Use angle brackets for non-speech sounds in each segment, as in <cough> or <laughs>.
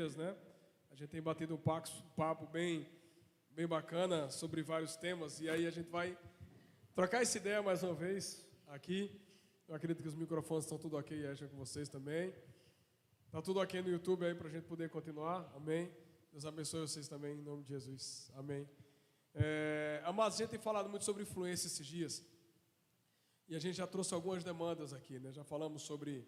né? A gente tem batido um papo bem, bem bacana sobre vários temas e aí a gente vai trocar essa ideia mais uma vez aqui. Eu acredito que os microfones estão tudo ok, acho com vocês também. Está tudo ok no YouTube aí para a gente poder continuar. Amém. Deus abençoe vocês também, em nome de Jesus. Amém. É, a gente tem falado muito sobre influência esses dias. E a gente já trouxe algumas demandas aqui, né? Já falamos sobre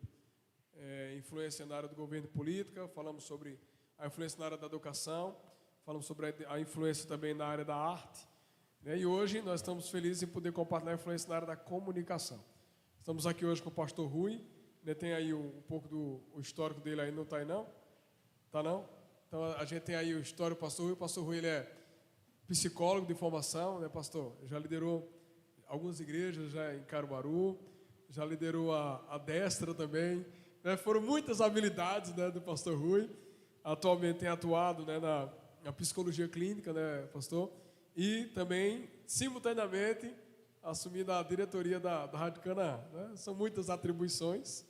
é, influência na área do governo e política, falamos sobre a influência na área da educação, falamos sobre a influência também na área da arte. Né? E hoje nós estamos felizes em poder compartilhar a influência na área da comunicação. Estamos aqui hoje com o pastor Rui, né? tem aí um, um pouco do histórico dele aí, não está aí não? Está não? Então a gente tem aí o histórico do pastor Rui. O pastor Rui ele é psicólogo de formação, né, pastor? Já liderou algumas igrejas já em Caruaru, já liderou a, a Destra também. Né? Foram muitas habilidades né, do pastor Rui. Atualmente tem atuado né, na, na psicologia clínica, né, pastor? E também, simultaneamente, assumindo a diretoria da, da Rádio Canaã. Né? São muitas atribuições,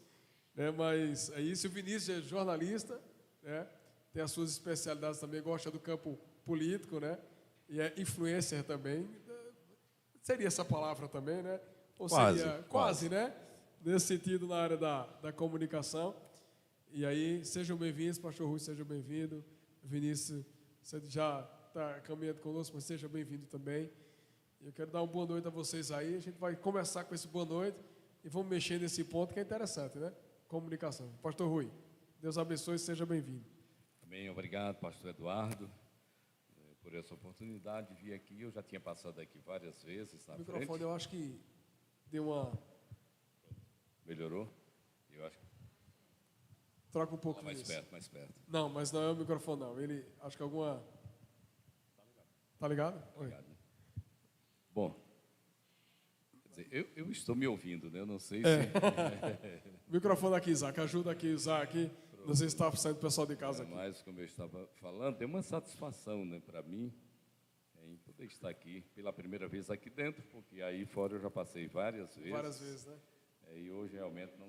né? mas é isso. O Vinícius é jornalista, né? tem as suas especialidades também, gosta do campo político, né? e é influencer também. Seria essa palavra também, né? Ou quase, seria quase, quase, né? Nesse sentido, na área da, da comunicação. E aí, sejam bem-vindos, Pastor Rui, seja bem-vindo. Vinícius, você já está caminhando conosco, mas seja bem-vindo também. Eu quero dar uma boa noite a vocês aí. A gente vai começar com esse boa noite e vamos mexer nesse ponto que é interessante, né? Comunicação. Pastor Rui, Deus abençoe e seja bem-vindo. Amém. Obrigado, Pastor Eduardo, eh, por essa oportunidade de vir aqui. Eu já tinha passado aqui várias vezes na O microfone frente. eu acho que deu uma... Melhorou? Eu acho Troca um pouco Tá mais disso. perto, mais perto. Não, mas não é o microfone não. Ele, acho que alguma... Tá ligado? Oi. Obrigado. Bom, quer dizer, eu, eu estou me ouvindo, né? Eu não sei É. se <laughs> Microfone aqui, Isaac. Ajuda aqui, Isaac. Não sei se está saindo o pessoal de casa é aqui. mais como eu estava falando, é uma satisfação, né, para mim, em poder estar aqui pela primeira vez aqui dentro, porque aí fora eu já passei várias vezes. Várias vezes, né? É, e hoje realmente não.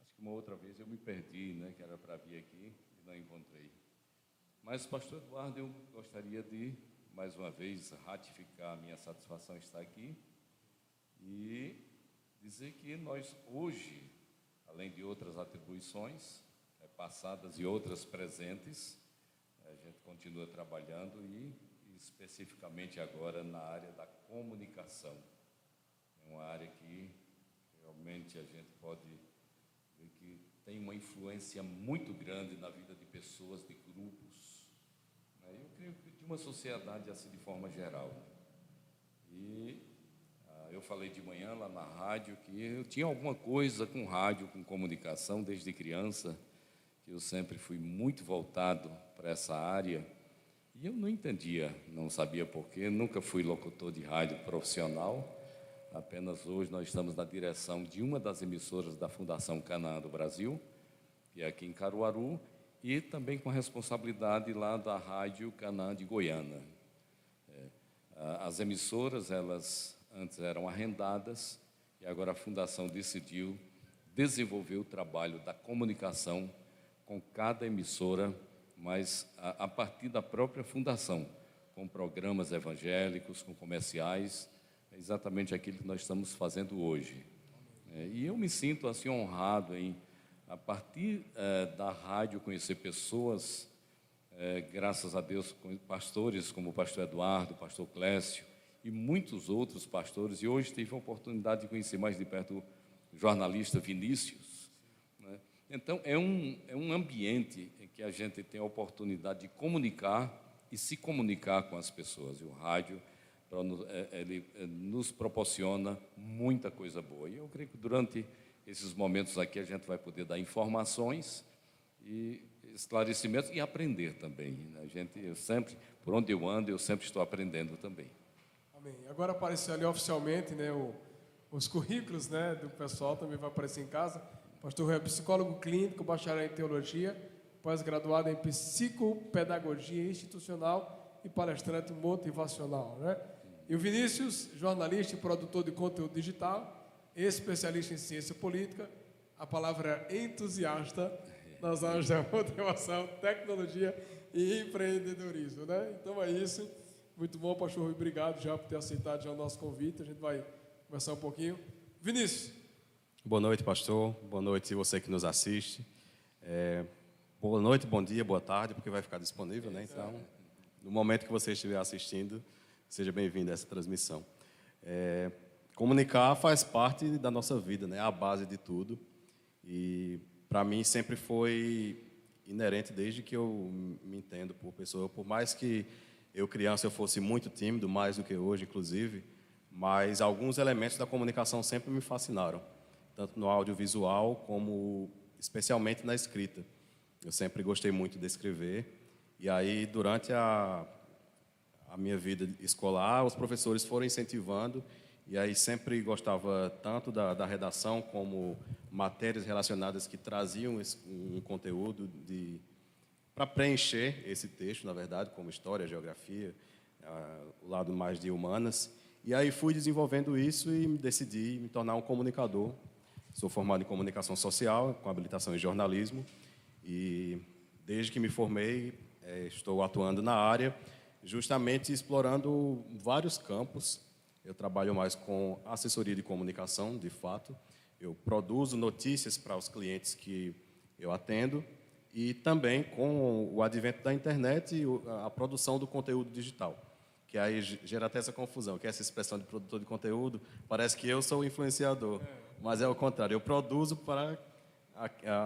Acho que uma outra vez eu me perdi, né? Que era para vir aqui e não encontrei. Mas, Pastor Eduardo, eu gostaria de, mais uma vez, ratificar a minha satisfação estar aqui e dizer que nós, hoje, além de outras atribuições é, passadas e outras presentes, a gente continua trabalhando e, especificamente agora, na área da comunicação. É uma área que realmente a gente pode ver que tem uma influência muito grande na vida de pessoas, de grupos. né? Eu creio que de uma sociedade assim de forma geral. né? E ah, eu falei de manhã lá na rádio que eu tinha alguma coisa com rádio, com comunicação desde criança, que eu sempre fui muito voltado para essa área. E eu não entendia, não sabia porquê, nunca fui locutor de rádio profissional. Apenas hoje nós estamos na direção de uma das emissoras da Fundação Canaã do Brasil, que é aqui em Caruaru, e também com a responsabilidade lá da Rádio Canaã de Goiânia. É, as emissoras, elas antes eram arrendadas, e agora a Fundação decidiu desenvolver o trabalho da comunicação com cada emissora, mas a, a partir da própria Fundação, com programas evangélicos, com comerciais, é exatamente aquilo que nós estamos fazendo hoje. É, e eu me sinto assim honrado em, a partir eh, da rádio, conhecer pessoas, eh, graças a Deus, pastores como o pastor Eduardo, o pastor Clécio e muitos outros pastores. E hoje tive a oportunidade de conhecer mais de perto o jornalista Vinícius. né? Então, é um, é um ambiente em que a gente tem a oportunidade de comunicar e se comunicar com as pessoas. E o rádio é, ele é, nos proporciona muita coisa boa. E eu creio que durante esses momentos aqui a gente vai poder dar informações e esclarecimentos e aprender também. né? A gente, eu sempre, por onde eu ando, eu sempre estou aprendendo também. Amém. Agora apareceu ali oficialmente, né, o- os currículos, né, do pessoal também vai aparecer em casa. Pastor é psicólogo clínico, bacharel em teologia, pós-graduado em psicopedagogia institucional e palestrante motivacional, né? E o Vinícius, jornalista e produtor de conteúdo digital, especialista em ciência política, a palavra é entusiasta nas áreas da motivação, tecnologia e empreendedorismo, né? Então é isso. Muito bom, pastor. Obrigado já por ter aceitado já o nosso convite. A gente vai conversar um pouquinho. Vinícius. Boa noite, pastor. Boa noite você que nos assiste. É, boa noite, bom dia, boa tarde, porque vai ficar disponível, né? Então, no momento que você estiver assistindo, seja bem-vindo a essa transmissão. É, comunicar faz parte da nossa vida, né? É a base de tudo. E para mim sempre foi inerente desde que eu me entendo por pessoa. Por mais que eu criança eu fosse muito tímido, mais do que hoje, inclusive, mas alguns elementos da comunicação sempre me fascinaram, tanto no audiovisual como especialmente na escrita. Eu sempre gostei muito de escrever e aí durante a a minha vida escolar, os professores foram incentivando e aí sempre gostava tanto da, da redação como matérias relacionadas que traziam esse, um conteúdo de para preencher esse texto, na verdade, como história, geografia, uh, o lado mais de humanas. E aí fui desenvolvendo isso e decidi me tornar um comunicador. Sou formado em comunicação social, com habilitação em jornalismo, e desde que me formei, é, estou atuando na área, justamente explorando vários campos. Eu trabalho mais com assessoria de comunicação, de fato. Eu produzo notícias para os clientes que eu atendo e também com o advento da internet e a produção do conteúdo digital. Que aí gera até essa confusão, que essa expressão de produtor de conteúdo, parece que eu sou o influenciador, mas é o contrário, eu produzo para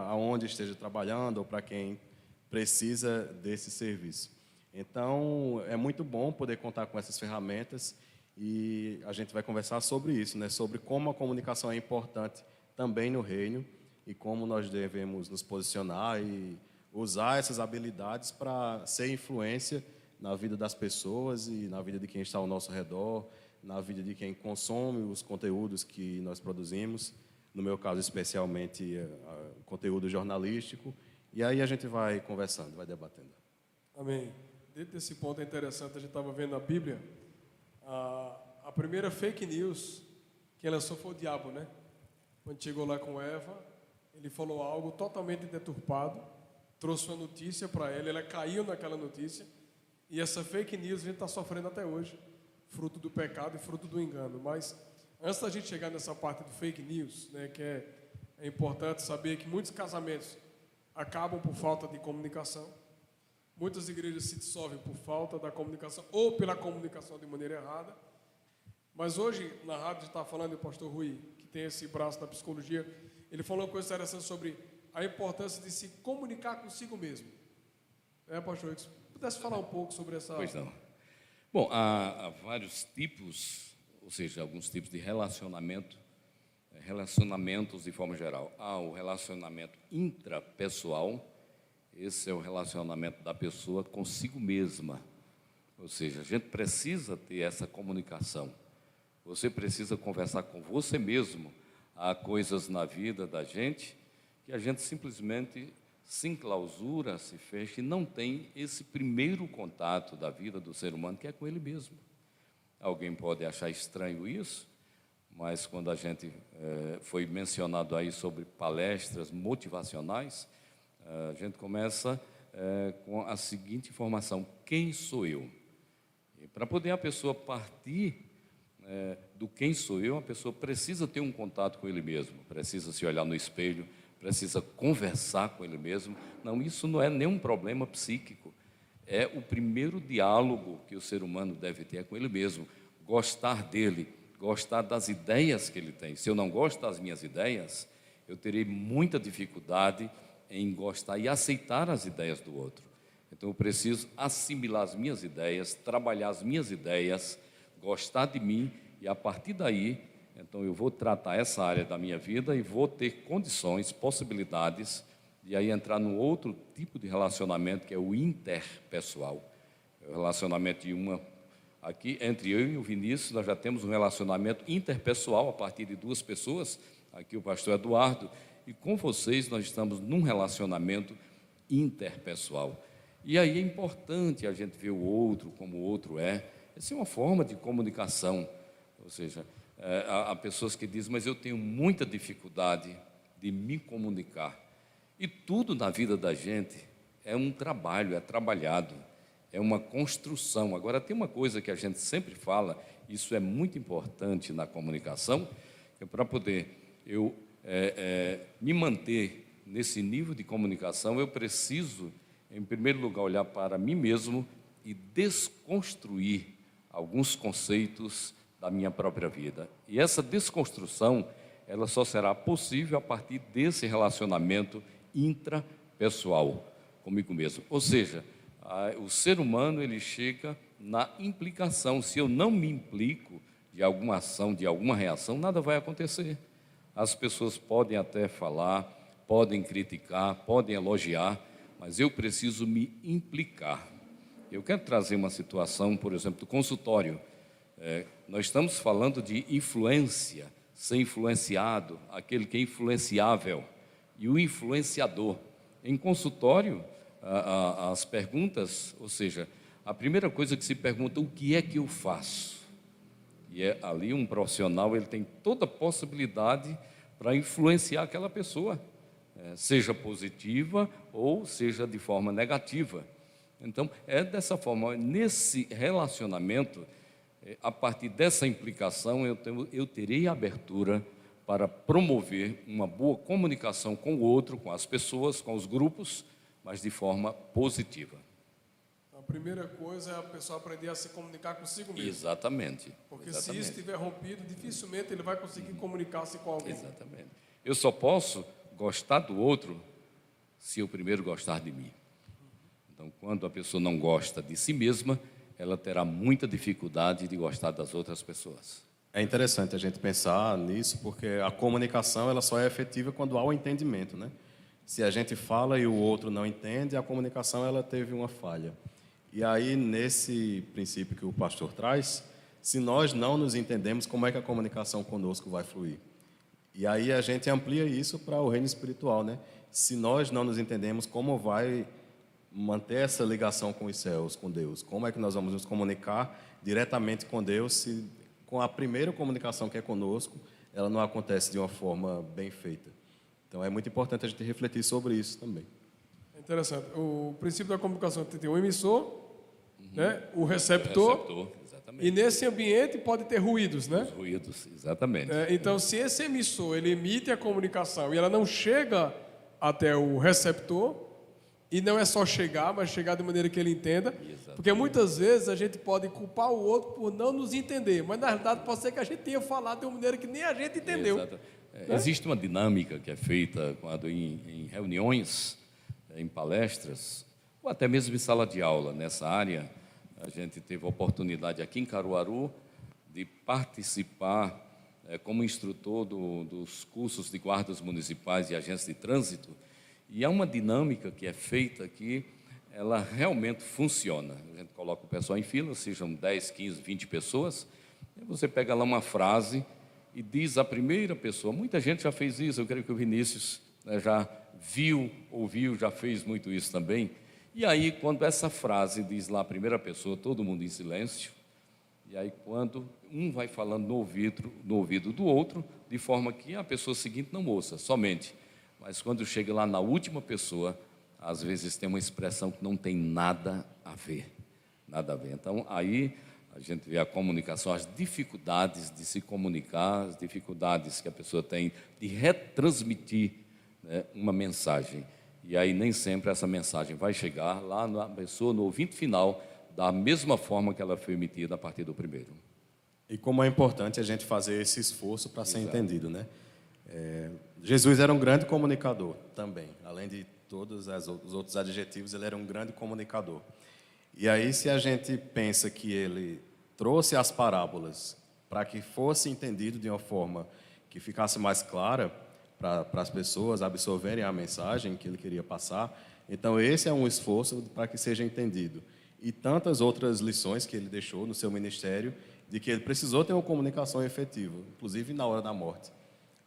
aonde esteja trabalhando ou para quem precisa desse serviço. Então, é muito bom poder contar com essas ferramentas e a gente vai conversar sobre isso, né? sobre como a comunicação é importante também no reino e como nós devemos nos posicionar e usar essas habilidades para ser influência na vida das pessoas e na vida de quem está ao nosso redor, na vida de quem consome os conteúdos que nós produzimos, no meu caso especialmente eh, conteúdo jornalístico, e aí a gente vai conversando, vai debatendo. Amém. Dentro desse ponto é interessante, a gente estava vendo na Bíblia, a, a primeira fake news que lançou foi o diabo, né? Quando chegou lá com Eva, ele falou algo totalmente deturpado, trouxe uma notícia para ela, ela caiu naquela notícia, e essa fake news a gente está sofrendo até hoje, fruto do pecado e fruto do engano. Mas antes da gente chegar nessa parte do fake news, né, que é, é importante saber que muitos casamentos acabam por falta de comunicação, muitas igrejas se dissolvem por falta da comunicação ou pela comunicação de maneira errada. Mas hoje, na rádio, está falando o pastor Rui, que tem esse braço da psicologia, ele falou uma coisa interessante sobre a importância de se comunicar consigo mesmo. É, pastor, se pudesse falar um pouco sobre essa. Pois não. Bom, há, há vários tipos, ou seja, alguns tipos de relacionamento, eh, relacionamentos de forma geral. Há o relacionamento intrapessoal, esse é o relacionamento da pessoa consigo mesma. Ou seja, a gente precisa ter essa comunicação. Você precisa conversar com você mesmo há coisas na vida da gente que a gente simplesmente se enclausura, se fecha e não tem esse primeiro contato da vida do ser humano que é com ele mesmo. Alguém pode achar estranho isso, mas quando a gente é, foi mencionado aí sobre palestras motivacionais, a gente começa é, com a seguinte informação: quem sou eu? Para poder a pessoa partir é, do quem sou eu, a pessoa precisa ter um contato com ele mesmo, precisa se olhar no espelho, precisa conversar com ele mesmo. Não, isso não é nenhum problema psíquico. É o primeiro diálogo que o ser humano deve ter com ele mesmo. Gostar dele, gostar das ideias que ele tem. Se eu não gosto das minhas ideias, eu terei muita dificuldade em gostar e aceitar as ideias do outro. Então eu preciso assimilar as minhas ideias, trabalhar as minhas ideias, gostar de mim e a partir daí, então eu vou tratar essa área da minha vida e vou ter condições, possibilidades de aí entrar num outro tipo de relacionamento que é o interpessoal. É o relacionamento de uma aqui entre eu e o Vinícius, nós já temos um relacionamento interpessoal a partir de duas pessoas, aqui o pastor Eduardo, e com vocês nós estamos num relacionamento interpessoal. E aí é importante a gente ver o outro como o outro é, essa é uma forma de comunicação. Ou seja, é, há, há pessoas que dizem, mas eu tenho muita dificuldade de me comunicar. E tudo na vida da gente é um trabalho, é trabalhado, é uma construção. Agora, tem uma coisa que a gente sempre fala, isso é muito importante na comunicação, que é para poder eu é, é, me manter nesse nível de comunicação, eu preciso, em primeiro lugar, olhar para mim mesmo e desconstruir alguns conceitos da minha própria vida. E essa desconstrução, ela só será possível a partir desse relacionamento intrapessoal comigo mesmo. Ou seja, a, o ser humano ele chega na implicação. Se eu não me implico de alguma ação, de alguma reação, nada vai acontecer. As pessoas podem até falar, podem criticar, podem elogiar, mas eu preciso me implicar. Eu quero trazer uma situação, por exemplo, do consultório. É, nós estamos falando de influência, ser influenciado, aquele que é influenciável, e o influenciador. Em consultório, a, a, as perguntas, ou seja, a primeira coisa que se pergunta, o que é que eu faço? E é ali um profissional, ele tem toda a possibilidade para influenciar aquela pessoa, é, seja positiva ou seja de forma negativa. Então, é dessa forma, nesse relacionamento, é, a partir dessa implicação, eu, tenho, eu terei abertura para promover uma boa comunicação com o outro, com as pessoas, com os grupos, mas de forma positiva primeira coisa é a pessoa aprender a se comunicar consigo mesmo. Exatamente. Porque Exatamente. se isso estiver rompido, dificilmente ele vai conseguir comunicar-se com alguém. Exatamente. Eu só posso gostar do outro se eu primeiro gostar de mim. Então, quando a pessoa não gosta de si mesma, ela terá muita dificuldade de gostar das outras pessoas. É interessante a gente pensar nisso, porque a comunicação ela só é efetiva quando há o entendimento, né? Se a gente fala e o outro não entende, a comunicação ela teve uma falha. E aí, nesse princípio que o pastor traz, se nós não nos entendemos, como é que a comunicação conosco vai fluir? E aí a gente amplia isso para o reino espiritual, né? Se nós não nos entendemos, como vai manter essa ligação com os céus, com Deus? Como é que nós vamos nos comunicar diretamente com Deus se com a primeira comunicação que é conosco, ela não acontece de uma forma bem feita? Então é muito importante a gente refletir sobre isso também. É interessante. O princípio da comunicação tem o emissor, né? o receptor. O receptor e nesse ambiente pode ter ruídos, né? Os ruídos, exatamente. É, então, se esse emissor ele emite a comunicação e ela não chega até o receptor, e não é só chegar, mas chegar de maneira que ele entenda, exatamente. porque muitas vezes a gente pode culpar o outro por não nos entender, mas na verdade pode ser que a gente tenha falado de uma maneira que nem a gente entendeu. Né? Existe uma dinâmica que é feita quando em, em reuniões, em palestras, ou até mesmo em sala de aula nessa área a gente teve a oportunidade aqui em Caruaru de participar é, como instrutor do, dos cursos de guardas municipais e agências de trânsito. E há uma dinâmica que é feita que ela realmente funciona. A gente coloca o pessoal em fila, sejam 10, 15, 20 pessoas, e você pega lá uma frase e diz a primeira pessoa. Muita gente já fez isso, eu creio que o Vinícius né, já viu, ouviu, já fez muito isso também. E aí, quando essa frase diz lá a primeira pessoa, todo mundo em silêncio, e aí quando um vai falando no ouvido, no ouvido do outro, de forma que a pessoa seguinte não ouça, somente. Mas quando chega lá na última pessoa, às vezes tem uma expressão que não tem nada a ver. Nada a ver. Então, aí a gente vê a comunicação, as dificuldades de se comunicar, as dificuldades que a pessoa tem de retransmitir né, uma mensagem. E aí nem sempre essa mensagem vai chegar lá na pessoa, no ouvinte final, da mesma forma que ela foi emitida a partir do primeiro. E como é importante a gente fazer esse esforço para ser entendido, né? É, Jesus era um grande comunicador também, além de todos os outros adjetivos, ele era um grande comunicador. E aí, se a gente pensa que ele trouxe as parábolas para que fosse entendido de uma forma que ficasse mais clara, para as pessoas absorverem a mensagem que ele queria passar. Então, esse é um esforço para que seja entendido. E tantas outras lições que ele deixou no seu ministério, de que ele precisou ter uma comunicação efetiva, inclusive na hora da morte.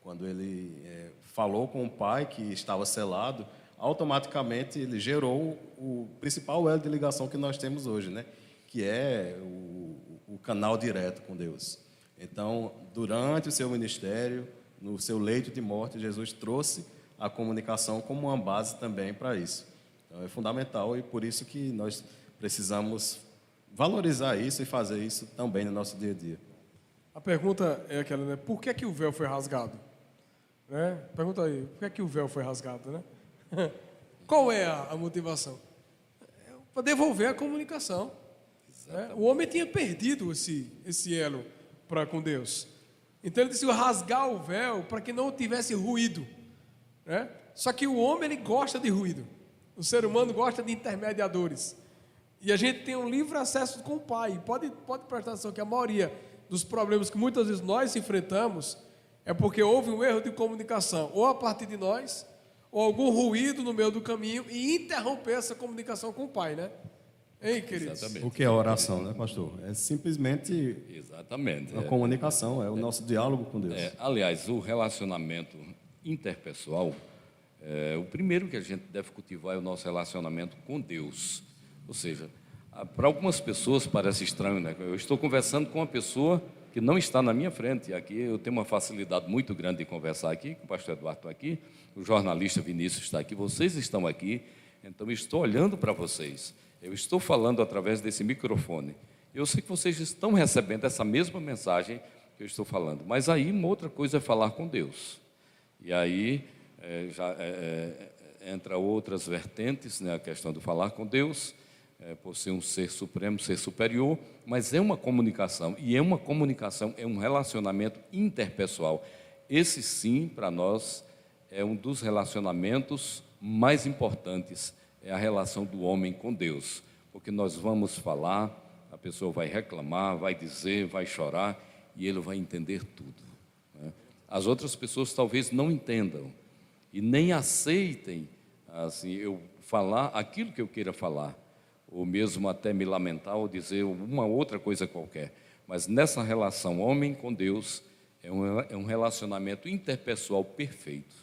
Quando ele é, falou com o pai que estava selado, automaticamente ele gerou o principal elo de ligação que nós temos hoje, né? que é o, o canal direto com Deus. Então, durante o seu ministério, no seu leito de morte, Jesus trouxe a comunicação como uma base também para isso. Então, é fundamental e por isso que nós precisamos valorizar isso e fazer isso também no nosso dia a dia. A pergunta é aquela, né? Por que, que o véu foi rasgado? Né? Pergunta aí, por que, que o véu foi rasgado, né? <laughs> Qual é a, a motivação? É para devolver a comunicação. Né? O homem tinha perdido esse, esse elo para com Deus. Então ele disse rasgar o véu para que não tivesse ruído. Né? Só que o homem ele gosta de ruído. O ser humano gosta de intermediadores. E a gente tem um livre acesso com o Pai. Pode, pode prestar atenção que a maioria dos problemas que muitas vezes nós enfrentamos é porque houve um erro de comunicação, ou a partir de nós, ou algum ruído no meio do caminho e interromper essa comunicação com o Pai, né? Hein, queridos? Exatamente. O que é oração, né, pastor? É simplesmente Exatamente. a é. comunicação, é o nosso diálogo com Deus. É, aliás, o relacionamento interpessoal, é, o primeiro que a gente deve cultivar é o nosso relacionamento com Deus. Ou seja, para algumas pessoas parece estranho, né? Eu estou conversando com uma pessoa que não está na minha frente. Aqui eu tenho uma facilidade muito grande de conversar aqui, com o pastor Eduardo está aqui, o jornalista Vinícius está aqui, vocês estão aqui, então estou olhando para vocês. Eu estou falando através desse microfone. Eu sei que vocês estão recebendo essa mesma mensagem que eu estou falando, mas aí uma outra coisa é falar com Deus. E aí é, já é, é, entra outras vertentes, né, a questão do falar com Deus é, por ser um ser supremo, ser superior, mas é uma comunicação, e é uma comunicação, é um relacionamento interpessoal. Esse sim, para nós, é um dos relacionamentos mais importantes, é a relação do homem com Deus, porque nós vamos falar, a pessoa vai reclamar, vai dizer, vai chorar, e ele vai entender tudo. Né? As outras pessoas talvez não entendam, e nem aceitem, assim, eu falar aquilo que eu queira falar, ou mesmo até me lamentar ou dizer uma outra coisa qualquer. Mas nessa relação homem com Deus é um, é um relacionamento interpessoal perfeito.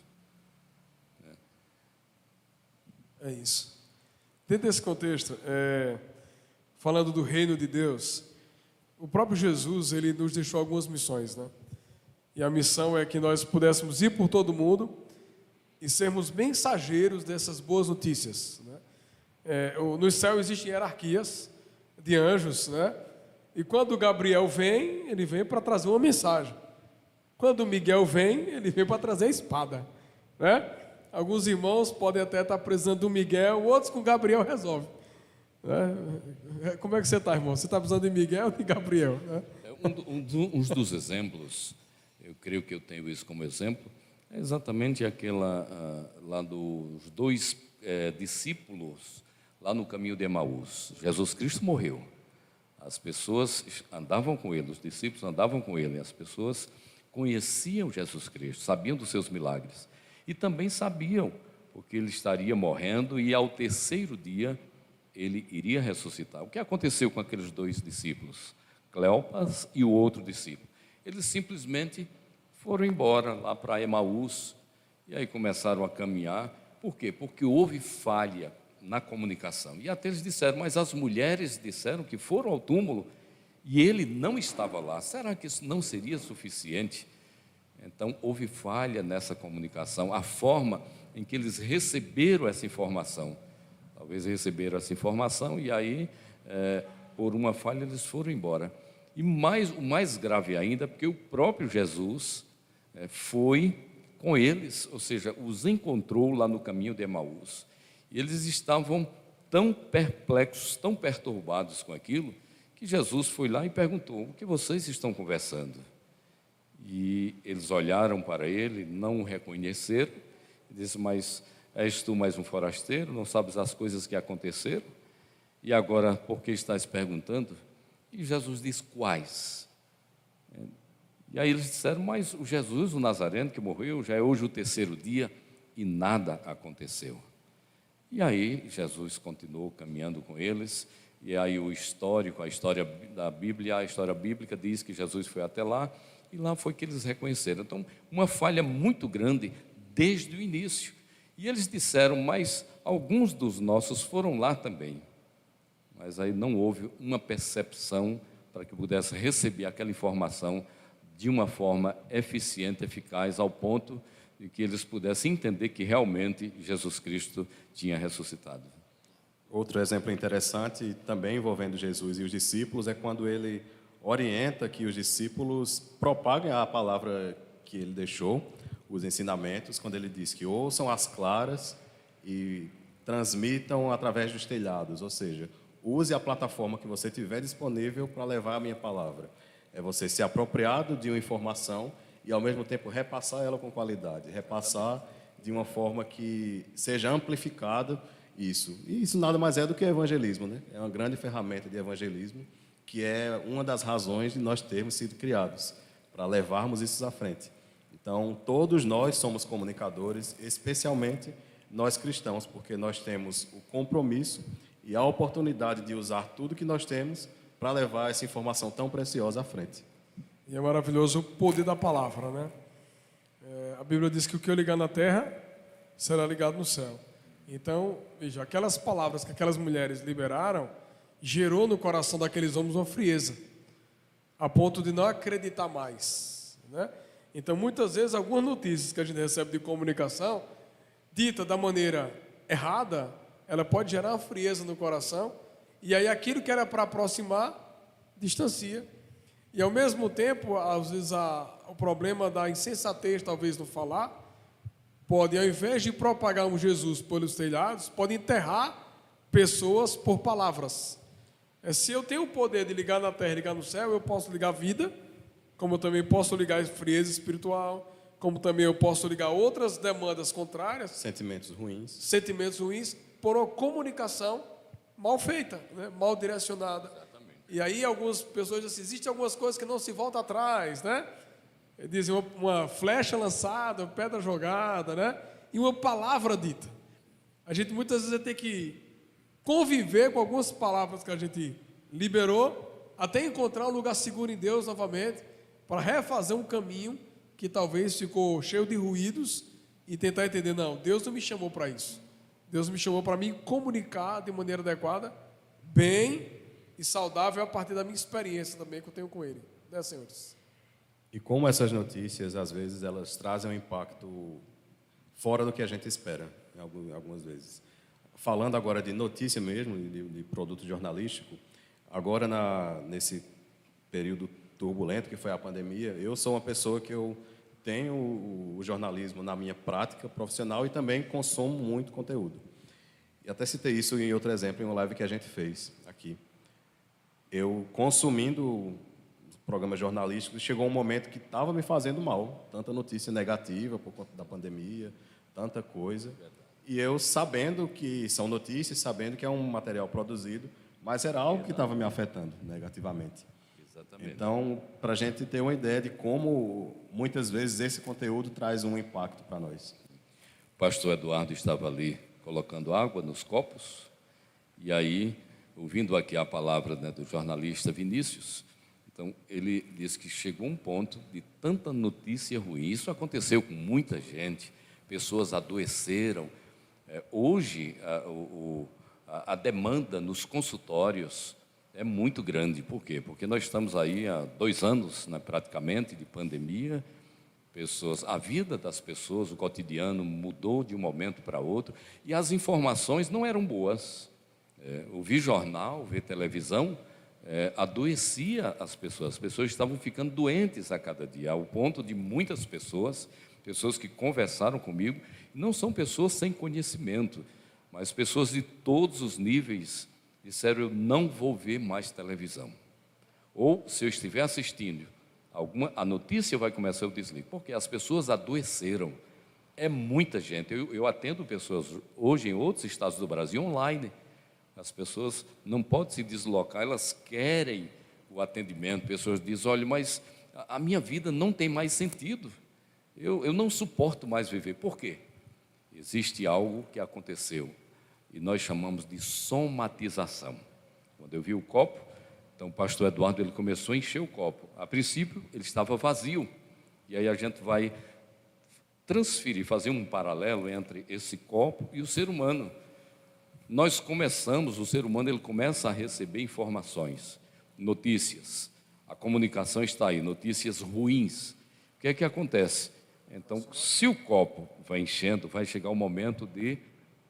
É isso. Dentro desse contexto, é, falando do reino de Deus, o próprio Jesus ele nos deixou algumas missões, né? E a missão é que nós pudéssemos ir por todo mundo e sermos mensageiros dessas boas notícias. É, no céu existem hierarquias de anjos, né? E quando Gabriel vem, ele vem para trazer uma mensagem. Quando Miguel vem, ele vem para trazer a espada, né? Alguns irmãos podem até estar precisando do Miguel, outros com Gabriel resolve. Né? Como é que você está, irmão? Você está precisando de Miguel ou de Gabriel? Né? É, um, um, um dos exemplos, eu creio que eu tenho isso como exemplo, é exatamente aquela uh, lá dos dois uh, discípulos lá no caminho de Emaús. Jesus Cristo morreu. As pessoas andavam com ele, os discípulos andavam com ele, as pessoas conheciam Jesus Cristo, sabiam dos seus milagres. E também sabiam, porque ele estaria morrendo e ao terceiro dia ele iria ressuscitar. O que aconteceu com aqueles dois discípulos, Cleopas e o outro discípulo? Eles simplesmente foram embora lá para Emaús e aí começaram a caminhar. Por quê? Porque houve falha na comunicação. E até eles disseram, mas as mulheres disseram que foram ao túmulo e ele não estava lá. Será que isso não seria suficiente? Então, houve falha nessa comunicação, a forma em que eles receberam essa informação. Talvez receberam essa informação e aí, é, por uma falha, eles foram embora. E mais, o mais grave ainda, porque o próprio Jesus é, foi com eles, ou seja, os encontrou lá no caminho de Emaús. E eles estavam tão perplexos, tão perturbados com aquilo, que Jesus foi lá e perguntou: O que vocês estão conversando? E eles olharam para ele, não o reconheceram, e disse: Mas és tu mais um forasteiro? Não sabes as coisas que aconteceram? E agora, por que estás perguntando? E Jesus disse: Quais? E aí eles disseram: Mas o Jesus, o Nazareno, que morreu, já é hoje o terceiro dia e nada aconteceu. E aí Jesus continuou caminhando com eles, e aí o histórico, a história da Bíblia, a história bíblica diz que Jesus foi até lá, e lá foi que eles reconheceram. Então, uma falha muito grande desde o início. E eles disseram, mas alguns dos nossos foram lá também. Mas aí não houve uma percepção para que pudesse receber aquela informação de uma forma eficiente, eficaz, ao ponto e que eles pudessem entender que realmente Jesus Cristo tinha ressuscitado. Outro exemplo interessante, também envolvendo Jesus e os discípulos, é quando ele orienta que os discípulos propaguem a palavra que ele deixou, os ensinamentos, quando ele diz que ouçam as claras e transmitam através dos telhados, ou seja, use a plataforma que você tiver disponível para levar a minha palavra. É você se apropriar de uma informação e ao mesmo tempo repassar ela com qualidade, repassar de uma forma que seja amplificada isso. E isso nada mais é do que evangelismo, né? É uma grande ferramenta de evangelismo, que é uma das razões de nós termos sido criados, para levarmos isso à frente. Então, todos nós somos comunicadores, especialmente nós cristãos, porque nós temos o compromisso e a oportunidade de usar tudo que nós temos para levar essa informação tão preciosa à frente. E é maravilhoso o poder da palavra, né? É, a Bíblia diz que o que eu ligar na terra será ligado no céu. Então, veja, aquelas palavras que aquelas mulheres liberaram gerou no coração daqueles homens uma frieza, a ponto de não acreditar mais, né? Então, muitas vezes, algumas notícias que a gente recebe de comunicação, dita da maneira errada, ela pode gerar uma frieza no coração, e aí aquilo que era para aproximar, distancia. E ao mesmo tempo, às vezes, a, o problema da insensatez, talvez, no falar, pode, ao invés de propagar um Jesus pelos telhados, pode enterrar pessoas por palavras. É, se eu tenho o poder de ligar na terra e ligar no céu, eu posso ligar vida, como eu também posso ligar frieza espiritual, como também eu posso ligar outras demandas contrárias. Sentimentos ruins. Sentimentos ruins por uma comunicação mal feita, né? mal direcionada. Exatamente. E aí algumas pessoas dizem assim, existem algumas coisas que não se volta atrás, né? Dizem uma, uma flecha lançada, uma pedra jogada, né? E uma palavra dita. A gente muitas vezes tem que conviver com algumas palavras que a gente liberou, até encontrar um lugar seguro em Deus novamente, para refazer um caminho que talvez ficou cheio de ruídos e tentar entender, não, Deus não me chamou para isso. Deus me chamou para me comunicar de maneira adequada, bem e saudável a partir da minha experiência também que eu tenho com Ele. Né, senhores? E como essas notícias, às vezes, elas trazem um impacto fora do que a gente espera, algumas vezes. Falando agora de notícia mesmo, de, de produto jornalístico, agora na, nesse período turbulento que foi a pandemia, eu sou uma pessoa que eu tenho o, jornalismo na minha prática profissional e também consumo muito conteúdo. E até citei isso em outro exemplo, em uma live que a gente fez aqui. Eu consumindo programas jornalísticos, chegou um momento que estava me fazendo mal, tanta notícia negativa por conta da pandemia, tanta coisa. E eu sabendo que são notícias, sabendo que é um material produzido, mas era algo que estava me afetando negativamente. Exatamente. Então, para a gente ter uma ideia de como muitas vezes esse conteúdo traz um impacto para nós. O pastor Eduardo estava ali colocando água nos copos, e aí, ouvindo aqui a palavra né, do jornalista Vinícius, então ele disse que chegou um ponto de tanta notícia ruim. Isso aconteceu com muita gente, pessoas adoeceram. É, hoje, a, o, a, demanda nos consultórios é muito grande. Por quê? Porque nós estamos aí há dois anos, né, praticamente, de pandemia. Pessoas, a vida das pessoas, o cotidiano mudou de um momento para outro e as informações não eram boas. É, ouvir jornal, ver televisão, é, adoecia as pessoas. As pessoas estavam ficando doentes a cada dia, ao ponto de muitas pessoas, pessoas que conversaram comigo, não são pessoas sem conhecimento, mas pessoas de todos os níveis disseram: Eu não vou ver mais televisão. Ou, se eu estiver assistindo, alguma, a notícia vai começar, eu desligo. Porque as pessoas adoeceram. É muita gente. Eu, eu atendo pessoas hoje em outros estados do Brasil online. As pessoas não podem se deslocar, elas querem o atendimento. Pessoas dizem: olha, mas a minha vida não tem mais sentido. Eu, eu não suporto mais viver. Por quê? Existe algo que aconteceu e nós chamamos de somatização. Quando eu vi o copo, então o pastor Eduardo ele começou a encher o copo. A princípio ele estava vazio. E aí a gente vai transferir, fazer um paralelo entre esse copo e o ser humano. Nós começamos, o ser humano ele começa a receber informações, notícias. A comunicação está aí, notícias ruins. O que é que acontece? Então, se o copo vai enchendo, vai chegar o momento de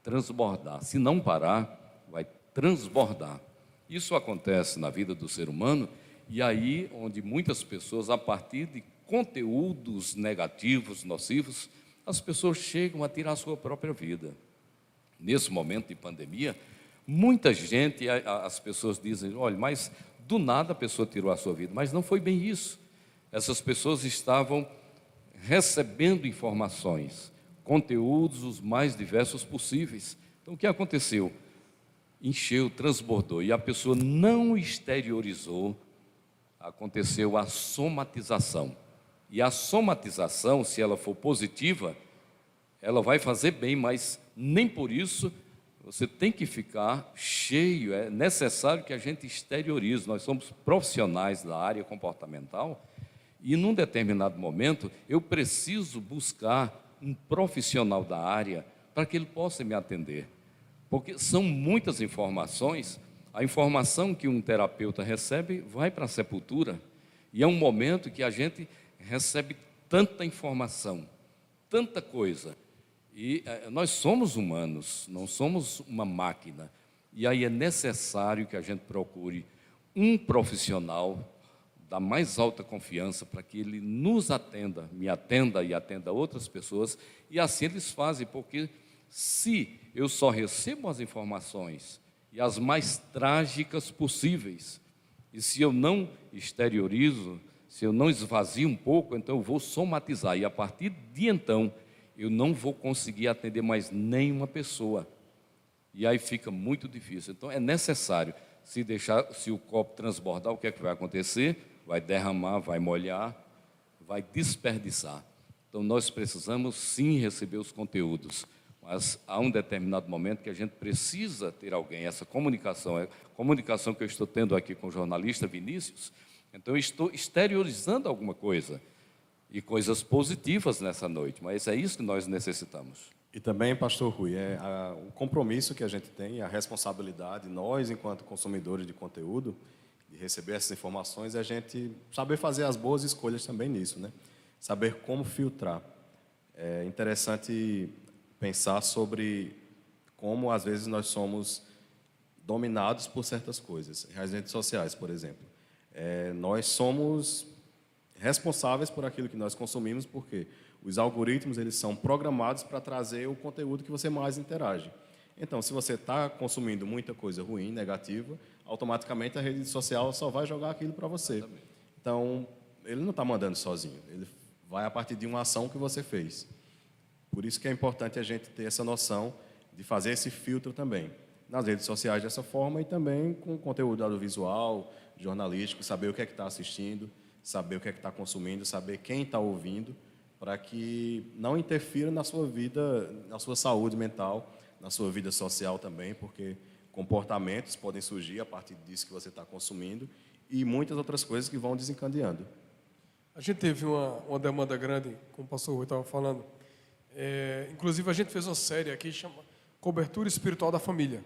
transbordar. Se não parar, vai transbordar. Isso acontece na vida do ser humano e aí onde muitas pessoas, a partir de conteúdos negativos, nocivos, as pessoas chegam a tirar a sua própria vida. Nesse momento de pandemia, muita gente, as pessoas dizem, olha, mas do nada a pessoa tirou a sua vida, mas não foi bem isso. Essas pessoas estavam recebendo informações, conteúdos os mais diversos possíveis. Então o que aconteceu? Encheu, transbordou e a pessoa não exteriorizou, aconteceu a somatização. E a somatização, se ela for positiva, ela vai fazer bem, mas nem por isso você tem que ficar cheio, é necessário que a gente exteriorize. Nós somos profissionais da área comportamental e, num determinado momento, eu preciso buscar um profissional da área para que ele possa me atender. Porque são muitas informações, a informação que um terapeuta recebe vai para a sepultura, e é um momento que a gente recebe tanta informação, tanta coisa, e eh, nós somos humanos, não somos uma máquina. E aí é necessário que a gente procure um profissional da mais alta confiança para que ele nos atenda, me atenda e atenda outras pessoas. E assim eles fazem, porque se eu só recebo as informações e as mais trágicas possíveis, e se eu não exteriorizo, se eu não esvazio um pouco, então eu vou somatizar. E a partir de então, eu não vou conseguir atender mais nenhuma pessoa. E aí fica muito difícil. Então é necessário, se deixar, se o copo transbordar, o que é que vai acontecer? Vai derramar, vai molhar, vai desperdiçar. Então nós precisamos sim receber os conteúdos, mas há um determinado momento que a gente precisa ter alguém, essa comunicação, a comunicação que eu estou tendo aqui com o jornalista Vinícius, então eu estou exteriorizando alguma coisa e coisas positivas nessa noite, mas é isso que nós necessitamos. E também, pastor Rui, é o compromisso que a gente tem, a responsabilidade, nós, enquanto consumidores de conteúdo, receber essas informações, é a gente saber fazer as boas escolhas também nisso, né? Saber como filtrar. É interessante pensar sobre como, às vezes, nós somos dominados por certas coisas. As redes sociais, por exemplo. É, nós somos responsáveis por aquilo que nós consumimos, porque os algoritmos eles são programados para trazer o conteúdo que você mais interage. Então, se você está consumindo muita coisa ruim, negativa, automaticamente a rede social só vai jogar aquilo para você. Então, ele não está mandando sozinho, ele vai a partir de uma ação que você fez. Por isso que é importante a gente ter essa noção de fazer esse filtro também. Nas redes sociais dessa forma e também com conteúdo audiovisual, jornalístico, saber o que é que está assistindo saber o que é que está consumindo, saber quem está ouvindo, para que não interfira na sua vida, na sua saúde mental, na sua vida social também, porque comportamentos podem surgir a partir disso que você está consumindo e muitas outras coisas que vão desencadeando. A gente teve uma, uma demanda grande, como o pastor Rui estava falando. É, inclusive, a gente fez uma série aqui chama Cobertura Espiritual da Família.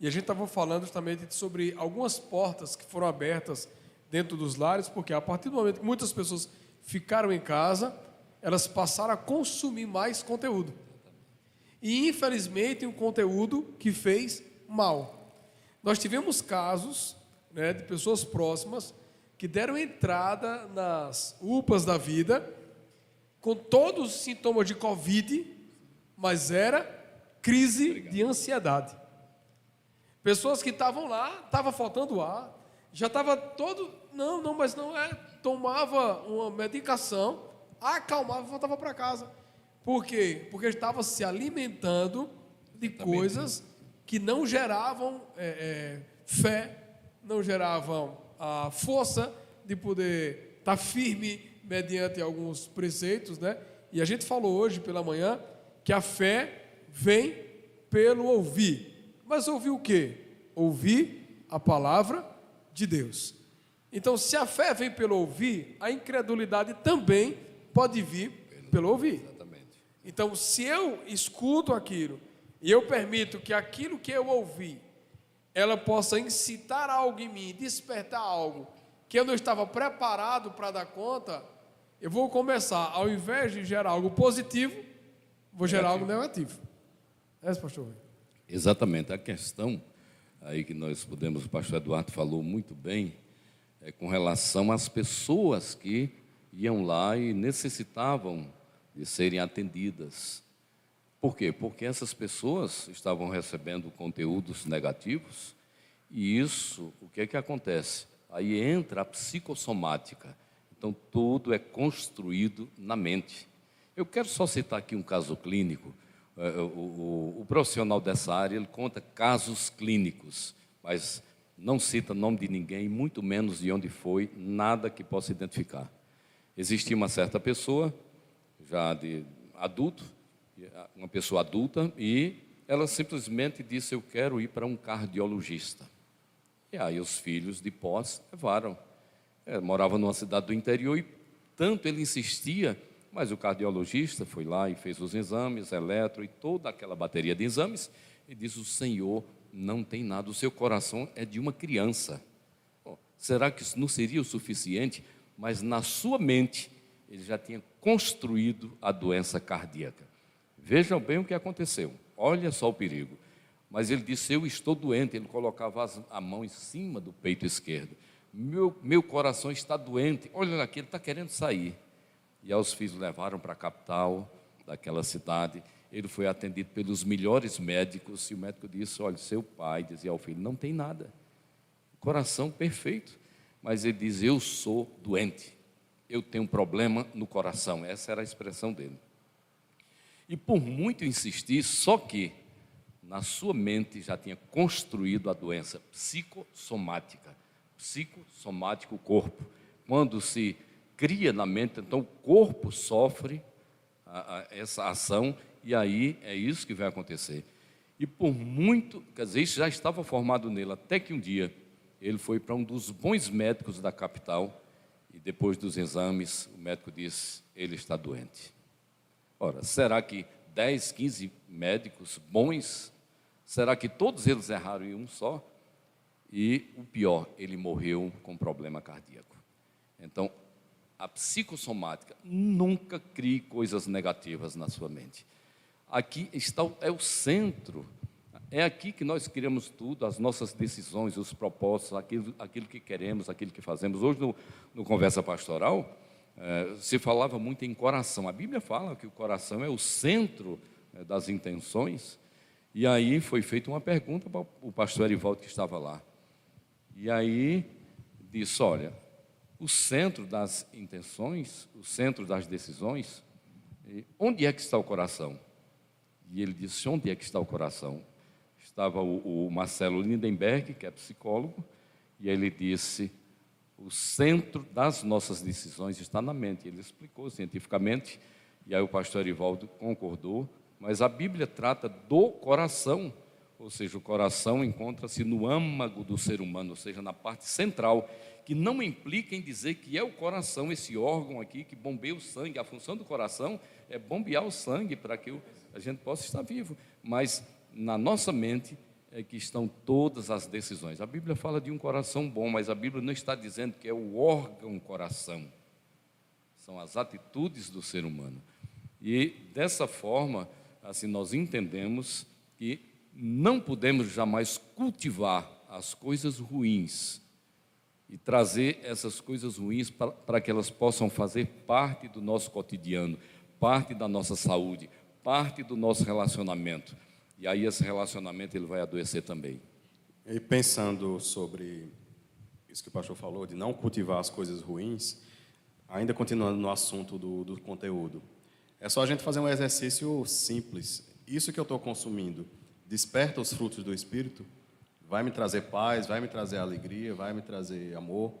E a gente estava falando justamente sobre algumas portas que foram abertas dentro dos lares, porque a partir do momento que muitas pessoas ficaram em casa, elas passaram a consumir mais conteúdo. E infelizmente um conteúdo que fez mal. Nós tivemos casos né, de pessoas próximas que deram entrada nas UPAs da vida com todos os sintomas de Covid, mas era crise Obrigado. de ansiedade. Pessoas que estavam lá, estava faltando ar, já estava todo não, não, mas não é. Tomava uma medicação, acalmava e voltava para casa. Por quê? Porque estava se alimentando de coisas que não geravam é, é, fé, não geravam a força de poder estar tá firme mediante alguns preceitos, né? E a gente falou hoje pela manhã que a fé vem pelo ouvir. Mas ouvir o quê? Ouvir a palavra de Deus. Então, se a fé vem pelo ouvir, a incredulidade também pode vir pelo ouvir. Então, se eu escuto aquilo e eu permito que aquilo que eu ouvi, ela possa incitar algo em mim, despertar algo que eu não estava preparado para dar conta, eu vou começar, ao invés de gerar algo positivo, vou gerar algo negativo. É isso, pastor? Exatamente. A questão aí que nós podemos, o pastor Eduardo falou muito bem, é com relação às pessoas que iam lá e necessitavam de serem atendidas. Por quê? Porque essas pessoas estavam recebendo conteúdos negativos e isso, o que é que acontece? Aí entra a psicossomática. Então, tudo é construído na mente. Eu quero só citar aqui um caso clínico. É, o, o, o profissional dessa área ele conta casos clínicos, mas não cita nome de ninguém, muito menos de onde foi, nada que possa identificar. Existia uma certa pessoa, já de adulto, uma pessoa adulta, e ela simplesmente disse: Eu quero ir para um cardiologista. E aí os filhos de pós levaram. É, morava numa cidade do interior e tanto ele insistia, mas o cardiologista foi lá e fez os exames, eletro e toda aquela bateria de exames, e disse: O Senhor não tem nada, o seu coração é de uma criança. Será que isso não seria o suficiente? Mas na sua mente, ele já tinha construído a doença cardíaca. Vejam bem o que aconteceu, olha só o perigo. Mas ele disse: Eu estou doente. Ele colocava a mão em cima do peito esquerdo meu, meu coração está doente, olha aqui, ele está querendo sair. E aí os filhos levaram para a capital daquela cidade. Ele foi atendido pelos melhores médicos e o médico disse: Olha, seu pai dizia ao filho: Não tem nada, coração perfeito. Mas ele diz: Eu sou doente, eu tenho um problema no coração. Essa era a expressão dele. E por muito insistir, só que na sua mente já tinha construído a doença psicossomática psicossomático, corpo. Quando se cria na mente, então o corpo sofre a, a, essa ação e aí é isso que vai acontecer. E por muito, quer dizer, isso já estava formado nele, até que um dia ele foi para um dos bons médicos da capital depois dos exames o médico disse: ele está doente. Ora, será que 10, 15 médicos bons, será que todos eles erraram em um só? E o pior, ele morreu com problema cardíaco. Então, a psicossomática nunca crie coisas negativas na sua mente. Aqui está é o centro. É aqui que nós criamos tudo, as nossas decisões, os propósitos, aquilo, aquilo que queremos, aquilo que fazemos. Hoje, no, no Conversa Pastoral, é, se falava muito em coração. A Bíblia fala que o coração é o centro é, das intenções. E aí foi feita uma pergunta para o pastor Erivaldo que estava lá. E aí disse: olha, o centro das intenções, o centro das decisões, onde é que está o coração? E ele disse: onde é que está o coração? Estava o, o Marcelo Lindenberg, que é psicólogo, e ele disse: o centro das nossas decisões está na mente. Ele explicou cientificamente, e aí o pastor Erivaldo concordou, mas a Bíblia trata do coração ou seja, o coração encontra-se no âmago do ser humano, ou seja, na parte central, que não implica em dizer que é o coração, esse órgão aqui que bombeia o sangue. A função do coração é bombear o sangue para que a gente possa estar vivo. Mas na nossa mente é que estão todas as decisões. A Bíblia fala de um coração bom, mas a Bíblia não está dizendo que é o órgão coração. São as atitudes do ser humano. E dessa forma, assim nós entendemos que não podemos jamais cultivar as coisas ruins e trazer essas coisas ruins para que elas possam fazer parte do nosso cotidiano, parte da nossa saúde, parte do nosso relacionamento. E aí esse relacionamento ele vai adoecer também. E pensando sobre isso que o pastor falou, de não cultivar as coisas ruins, ainda continuando no assunto do, do conteúdo, é só a gente fazer um exercício simples. Isso que eu estou consumindo, desperta os frutos do Espírito, vai me trazer paz, vai me trazer alegria, vai me trazer amor,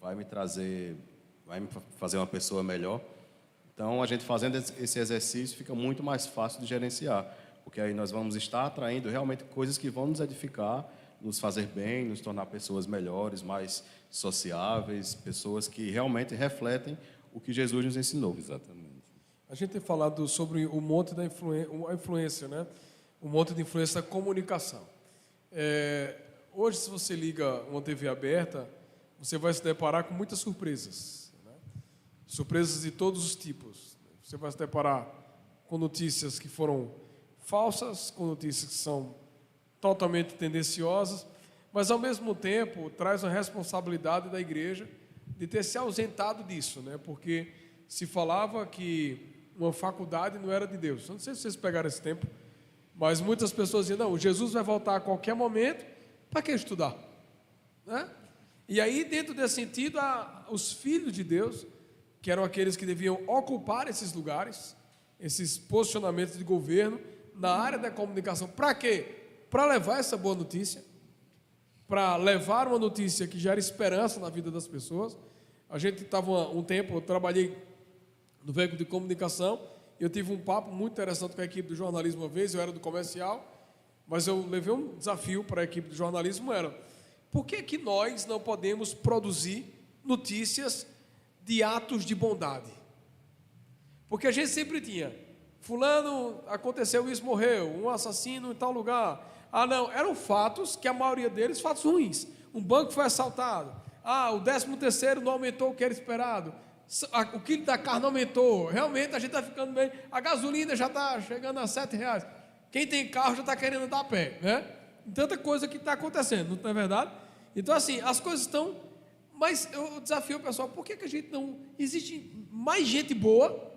vai me trazer, vai me fazer uma pessoa melhor. Então, a gente fazendo esse exercício fica muito mais fácil de gerenciar, porque aí nós vamos estar atraindo realmente coisas que vão nos edificar, nos fazer bem, nos tornar pessoas melhores, mais sociáveis, pessoas que realmente refletem o que Jesus nos ensinou. Exatamente. A gente tem falado sobre o monte da influência, né? um monte de influência da comunicação. É, hoje, se você liga uma TV aberta, você vai se deparar com muitas surpresas. Né? surpresas de todos os tipos. Você vai se deparar com notícias que foram falsas, com notícias que são totalmente tendenciosas, mas ao mesmo tempo traz a responsabilidade da igreja de ter se ausentado disso, né? Porque se falava que uma faculdade não era de Deus. Não sei se vocês pegaram esse tempo, mas muitas pessoas diziam: não, Jesus vai voltar a qualquer momento, para que estudar? Né? E aí, dentro desse sentido, os filhos de Deus, que eram aqueles que deviam ocupar esses lugares, esses posicionamentos de governo na área da comunicação, para quê? Para levar essa boa notícia, para levar uma notícia que gera esperança na vida das pessoas. A gente estava um tempo, eu trabalhei no veículo de comunicação. Eu tive um papo muito interessante com a equipe do jornalismo uma vez, eu era do comercial, mas eu levei um desafio para a equipe do jornalismo, era por que, que nós não podemos produzir notícias de atos de bondade? Porque a gente sempre tinha, fulano, aconteceu isso, morreu, um assassino em tal lugar. Ah, não, eram fatos que a maioria deles, fatos ruins. Um banco foi assaltado. Ah, o décimo terceiro não aumentou o que era esperado o quilo da carne aumentou, realmente a gente está ficando bem, a gasolina já está chegando a sete reais. Quem tem carro já está querendo dar pé, né? Tanta coisa que está acontecendo, não é verdade? Então, assim, as coisas estão. Mas eu desafio o pessoal, por que, que a gente não. Existe mais gente boa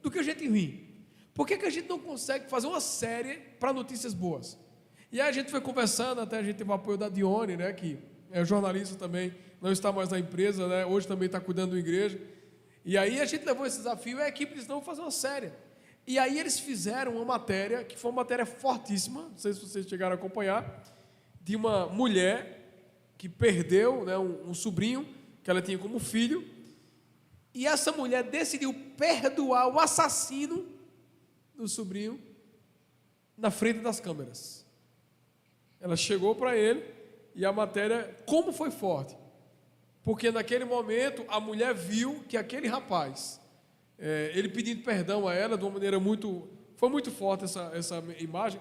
do que gente ruim? Por que, que a gente não consegue fazer uma série para notícias boas? E aí a gente foi conversando, até a gente teve o apoio da Dione, né, que é jornalista também, não está mais na empresa, né, hoje também está cuidando da igreja. E aí a gente levou esse desafio e a equipe disse: não, fazer uma série. E aí eles fizeram uma matéria, que foi uma matéria fortíssima, não sei se vocês chegaram a acompanhar, de uma mulher que perdeu né, um, um sobrinho que ela tinha como filho, e essa mulher decidiu perdoar o assassino do sobrinho na frente das câmeras. Ela chegou para ele e a matéria, como foi forte. Porque naquele momento a mulher viu que aquele rapaz, é, ele pedindo perdão a ela de uma maneira muito. Foi muito forte essa, essa imagem.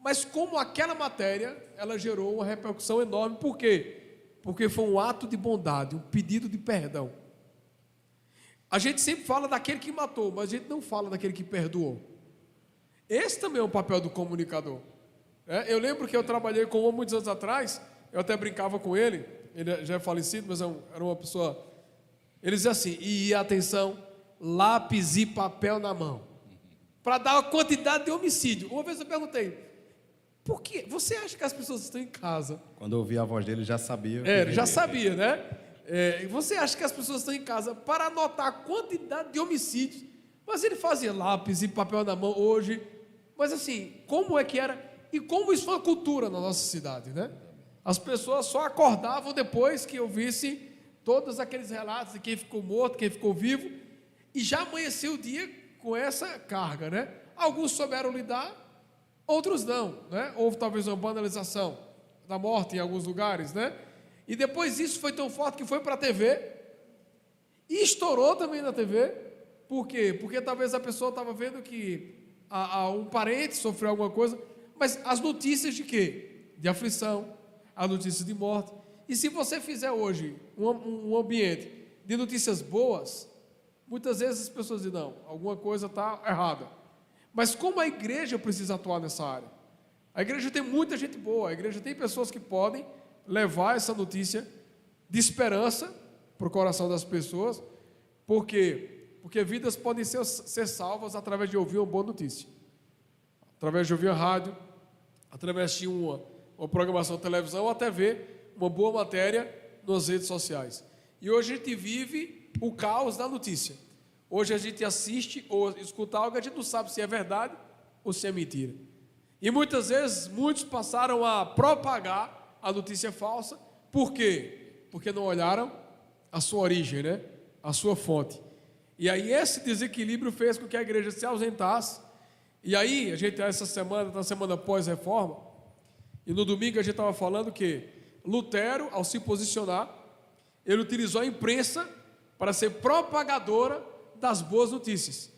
Mas como aquela matéria, ela gerou uma repercussão enorme. Por quê? Porque foi um ato de bondade, um pedido de perdão. A gente sempre fala daquele que matou, mas a gente não fala daquele que perdoou. Esse também é um papel do comunicador. É, eu lembro que eu trabalhei com um muitos anos atrás, eu até brincava com ele, ele já é falecido, mas é era uma pessoa. Ele dizia assim: e atenção, lápis e papel na mão, para dar a quantidade de homicídio. Uma vez eu perguntei: por que? Você acha que as pessoas estão em casa? Quando eu ouvi a voz dele, já sabia. É, ele já sabia, né? É, você acha que as pessoas estão em casa para anotar a quantidade de homicídios? Mas ele fazia lápis e papel na mão hoje. Mas assim, como é que era? E como isso foi cultura na nossa cidade, né? As pessoas só acordavam depois que ouvissem todos aqueles relatos de quem ficou morto, quem ficou vivo, e já amanheceu o dia com essa carga, né? Alguns souberam lidar, outros não, né? Houve talvez uma banalização da morte em alguns lugares, né? E depois isso foi tão forte que foi para a TV e estourou também na TV. Por quê? Porque talvez a pessoa estava vendo que a, a um parente sofreu alguma coisa, mas as notícias de quê? De aflição, a notícia de morte. E se você fizer hoje um, um ambiente de notícias boas, muitas vezes as pessoas dizem, não, alguma coisa está errada. Mas como a igreja precisa atuar nessa área? A igreja tem muita gente boa, a igreja tem pessoas que podem levar essa notícia de esperança para o coração das pessoas, porque porque vidas podem ser, ser salvas através de ouvir uma boa notícia, através de ouvir a rádio, através de uma uma programação de televisão ou até ver uma boa matéria nas redes sociais. E hoje a gente vive o caos da notícia. Hoje a gente assiste ou escuta algo, a gente não sabe se é verdade ou se é mentira. E muitas vezes muitos passaram a propagar a notícia falsa. Por quê? Porque não olharam a sua origem, né? A sua fonte. E aí esse desequilíbrio fez com que a igreja se ausentasse. E aí, a gente essa semana, na semana pós-reforma, e no domingo a gente estava falando que Lutero, ao se posicionar, ele utilizou a imprensa para ser propagadora das boas notícias.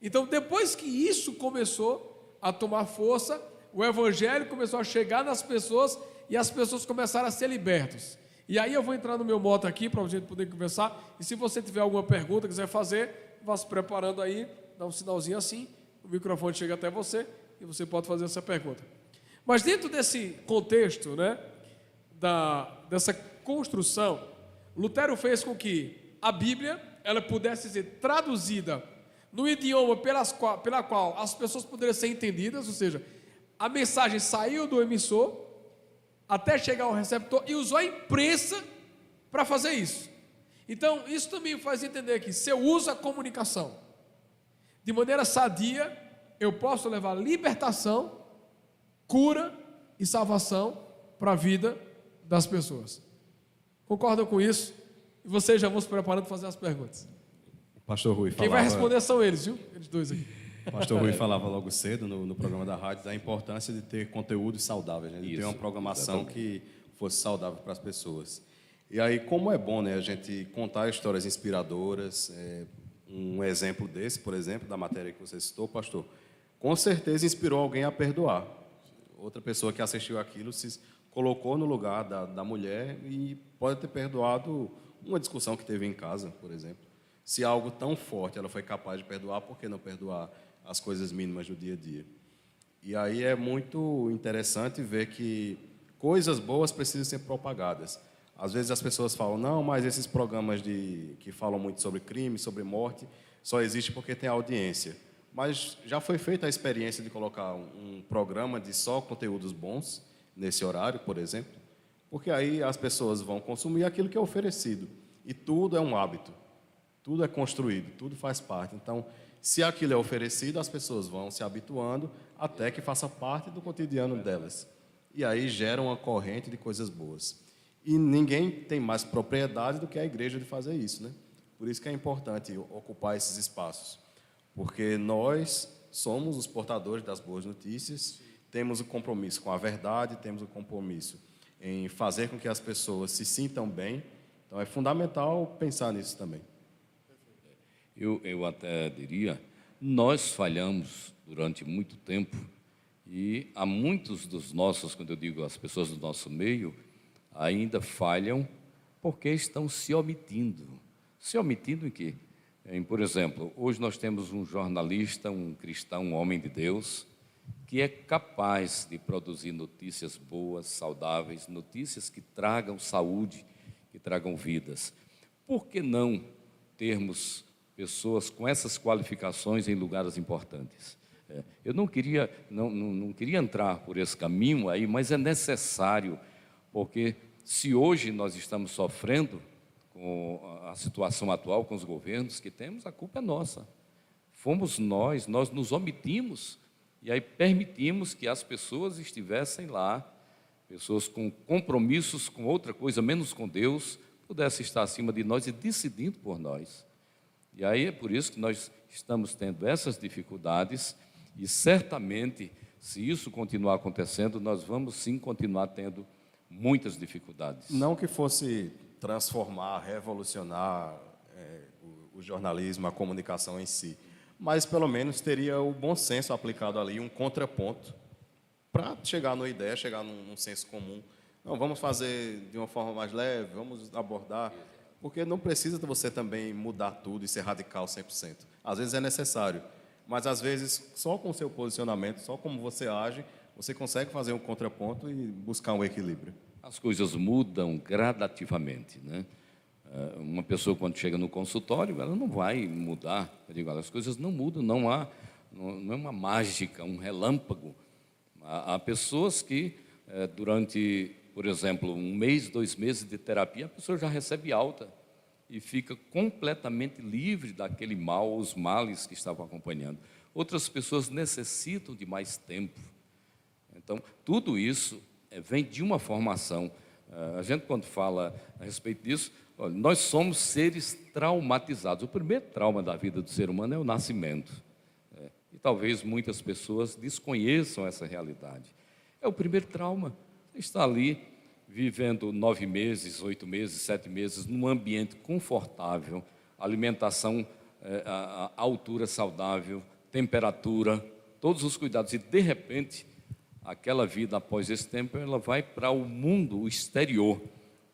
Então, depois que isso começou a tomar força, o evangelho começou a chegar nas pessoas e as pessoas começaram a ser libertas. E aí eu vou entrar no meu moto aqui para a gente poder conversar. E se você tiver alguma pergunta, quiser fazer, vá se preparando aí, dá um sinalzinho assim, o microfone chega até você e você pode fazer essa pergunta. Mas dentro desse contexto, né, da, dessa construção, Lutero fez com que a Bíblia ela pudesse ser traduzida no idioma pelas pela qual as pessoas poderiam ser entendidas, ou seja, a mensagem saiu do emissor até chegar ao receptor e usou a imprensa para fazer isso. Então, isso também faz entender que se eu uso a comunicação de maneira sadia, eu posso levar libertação, cura e salvação para a vida das pessoas. Concordam com isso? E vocês já vão se preparando para fazer as perguntas. Pastor Rui falava... Quem vai responder são eles, viu? Eles dois aqui. O pastor Rui falava logo cedo no, no, programa da rádio da importância de ter conteúdo saudável, né? de Isso, ter uma programação exatamente. que fosse saudável para as pessoas. E aí, como é bom né, a gente contar histórias inspiradoras, é, um exemplo desse, por exemplo, da matéria que você citou, pastor, com certeza inspirou alguém a perdoar. Outra pessoa que assistiu aquilo se colocou no lugar da, da mulher e pode ter perdoado uma discussão que teve em casa, por exemplo. Se algo tão forte ela foi capaz de perdoar, por que não perdoar as coisas mínimas do dia a dia? E aí é muito interessante ver que coisas boas precisam ser propagadas. Às vezes as pessoas falam, não, mas esses programas de, que falam muito sobre crime, sobre morte, só existe porque tem audiência. Mas já foi feita a experiência de colocar um, um programa de só conteúdos bons, nesse horário, por exemplo, porque aí as pessoas vão consumir aquilo que é oferecido. E tudo é um hábito, tudo é construído, tudo faz parte. Então, se aquilo é oferecido, as pessoas vão se habituando até que faça parte do cotidiano delas. E aí gera uma corrente de coisas boas. E ninguém tem mais propriedade do que a igreja de fazer isso, né? Por isso que é importante ocupar esses espaços, porque nós somos os portadores das boas notícias, temos o compromisso com a verdade, temos o compromisso em fazer com que as pessoas se sintam bem. Então é fundamental pensar nisso também. Eu, eu até diria, nós falhamos durante muito tempo e há muitos dos nossos, quando eu digo as pessoas do nosso meio, ainda falham porque estão se omitindo. Se omitindo em quê? Em, por exemplo, hoje nós temos um jornalista, um cristão, um homem de Deus, que é capaz de produzir notícias boas, saudáveis, notícias que tragam saúde, que tragam vidas. Por que não termos pessoas com essas qualificações em lugares importantes? É, eu não queria, não, não, não queria entrar por esse caminho aí, mas é necessário, porque se hoje nós estamos sofrendo com a situação atual, com os governos que temos, a culpa é nossa. Fomos nós, nós nos omitimos e aí permitimos que as pessoas estivessem lá, pessoas com compromissos com outra coisa, menos com Deus, pudessem estar acima de nós e decidindo por nós. E aí é por isso que nós estamos tendo essas dificuldades e certamente, se isso continuar acontecendo, nós vamos sim continuar tendo muitas dificuldades. Não que fosse transformar, revolucionar é, o, o jornalismo, a comunicação em si, mas pelo menos teria o bom senso aplicado ali, um contraponto, para chegar numa ideia, chegar num, num, senso comum. Não, vamos fazer de uma forma mais leve, vamos abordar, porque não precisa você também mudar tudo e ser radical 100%. Às vezes é necessário, mas às vezes só com o seu posicionamento, só como você age, você consegue fazer um contraponto e buscar um equilíbrio. As coisas mudam gradativamente, né? Eh, uma pessoa, quando chega no consultório, ela não vai mudar. Eu digo, as coisas não mudam, não há, não é uma mágica, um relâmpago. Há pessoas que, eh, durante, por exemplo, um mês, dois meses de terapia, a pessoa já recebe alta e fica completamente livre daquele mal, os males que estavam acompanhando. Outras pessoas necessitam de mais tempo. Então, tudo isso eh, vem de uma formação. A gente, quando fala a respeito disso, nós somos seres traumatizados. O primeiro trauma da vida do ser humano é o nascimento. É, e talvez muitas pessoas desconheçam essa realidade. É o primeiro trauma. Está ali vivendo nove meses, oito meses, sete meses, num ambiente confortável, alimentação é, a, a altura saudável, temperatura, todos os cuidados. E de repente, aquela vida após esse tempo, ela vai para o mundo exterior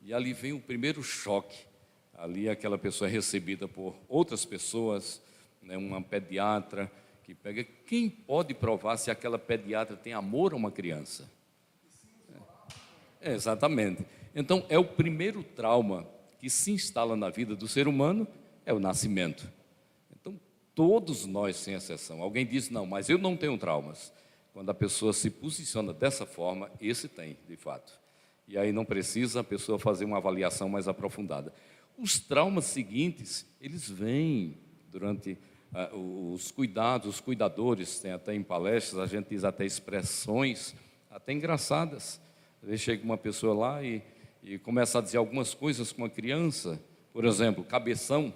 E ali vem o primeiro choque. Ali aquela pessoa é recebida por outras pessoas, né, uma pediatra que pega. Quem pode provar se aquela pediatra tem amor a uma criança? Exatamente. Então, é o primeiro trauma que se instala na vida do ser humano, é o nascimento. Então, todos nós, sem exceção. Alguém diz, não, mas eu não tenho traumas. Quando a pessoa se posiciona dessa forma, esse tem, de fato. E aí não precisa a pessoa fazer uma avaliação mais aprofundada. Os traumas seguintes, eles vêm durante uh, os cuidados, os cuidadores, tem até em palestras, a gente diz até expressões, até engraçadas. Às vezes chega uma pessoa lá e, e começa a dizer algumas coisas com a criança, por exemplo, cabeção,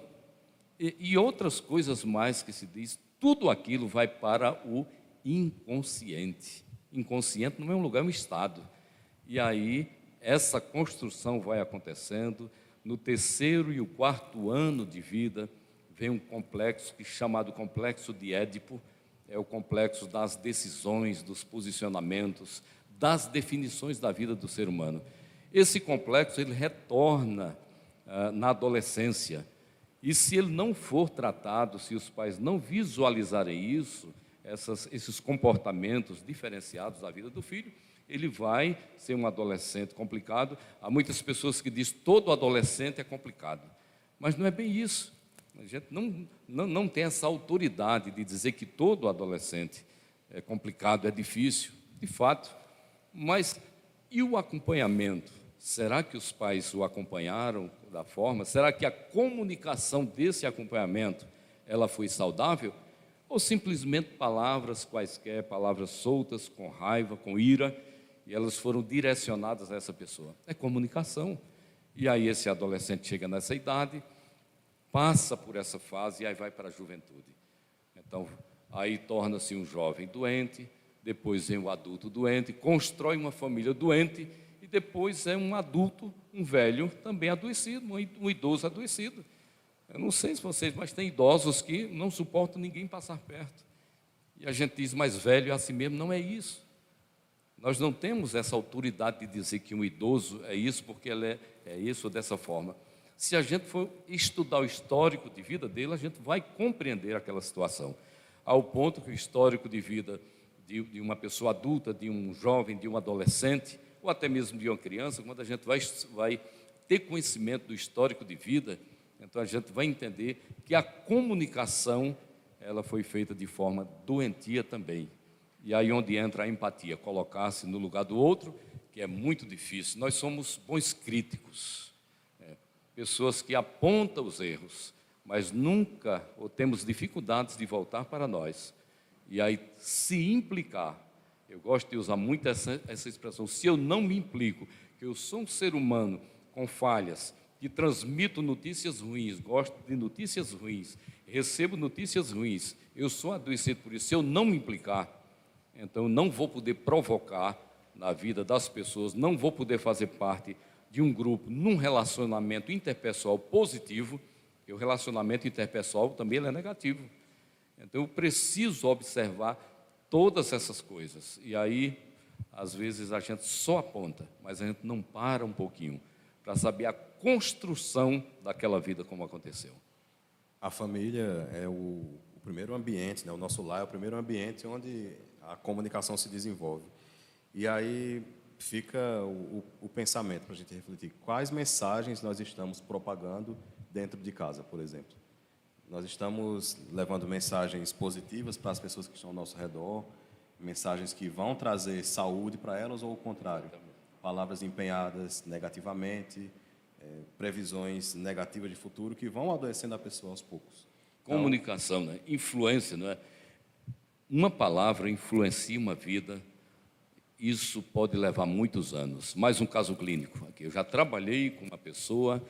e, e outras coisas mais que se diz, tudo aquilo vai para o inconsciente. Inconsciente não é um lugar, é um estado. E aí, essa construção vai acontecendo. No terceiro e o quarto ano de vida, vem um complexo que chamado complexo de Édipo, é o complexo das decisões, dos posicionamentos, das definições da vida do ser humano. Esse complexo ele retorna ah, na adolescência. E se ele não for tratado, se os pais não visualizarem isso, essas, esses comportamentos diferenciados da vida do filho, ele vai ser um adolescente complicado. Há muitas pessoas que dizem todo adolescente é complicado. Mas não é bem isso. A gente não, não, não tem essa autoridade de dizer que todo adolescente é complicado, é difícil, de fato. Mas e o acompanhamento? Será que os pais o acompanharam da forma? Será que a comunicação desse acompanhamento ela foi saudável? Ou simplesmente palavras quaisquer, palavras soltas, com raiva, com ira, e elas foram direcionadas a essa pessoa? É comunicação. E aí esse adolescente chega nessa idade, passa por essa fase e aí vai para a juventude. Então, aí torna-se um jovem doente, depois vem o adulto doente, constrói uma família doente e depois é um adulto, um velho também adoecido, um idoso adoecido. Eu não sei se vocês, mas tem idosos que não suportam ninguém passar perto. E a gente diz, mais velho é assim mesmo, não é isso. Nós não temos essa autoridade de dizer que um idoso é isso porque ele é, é isso dessa forma. Se a gente for estudar o histórico de vida dele, a gente vai compreender aquela situação. Ao ponto que o histórico de vida de, de uma pessoa adulta, de um jovem, de um adolescente, ou até mesmo de uma criança, quando a gente vai, vai ter conhecimento do histórico de vida, então a gente vai entender que a comunicação ela foi feita de forma doentia também. E aí onde entra a empatia, colocar-se no lugar do outro, que é muito difícil. Nós somos bons críticos, é, pessoas que apontam os erros, mas nunca ou temos dificuldades de voltar para nós. E aí se implicar. Eu gosto de usar muito essa, essa expressão. Se eu não me implico, que eu sou um ser humano com falhas, que transmito notícias ruins, gosto de notícias ruins, recebo notícias ruins, eu sou adoecido por isso. Se eu não me implicar, então eu não vou poder provocar na vida das pessoas, não vou poder fazer parte de um grupo num relacionamento interpessoal positivo, e o relacionamento interpessoal também é negativo. Então eu preciso observar todas essas coisas. E aí, às vezes a gente só aponta, mas a gente não para um pouquinho para saber a construção daquela vida como aconteceu. A família é o, o primeiro ambiente, né? o nosso lar é o primeiro ambiente onde a comunicação se desenvolve. E aí fica o, o pensamento para a gente refletir. Quais mensagens nós estamos propagando dentro de casa, por exemplo? Nós estamos levando mensagens positivas para as pessoas que estão ao nosso redor, mensagens que vão trazer saúde para elas ou o contrário? Palavras empenhadas negativamente, é, previsões negativas de futuro que vão adoecendo a pessoa aos poucos. Então, Comunicação, né? influência, não é? Uma palavra influencia uma vida, isso pode levar muitos anos. Mais um caso clínico aqui. Eu já trabalhei com uma pessoa,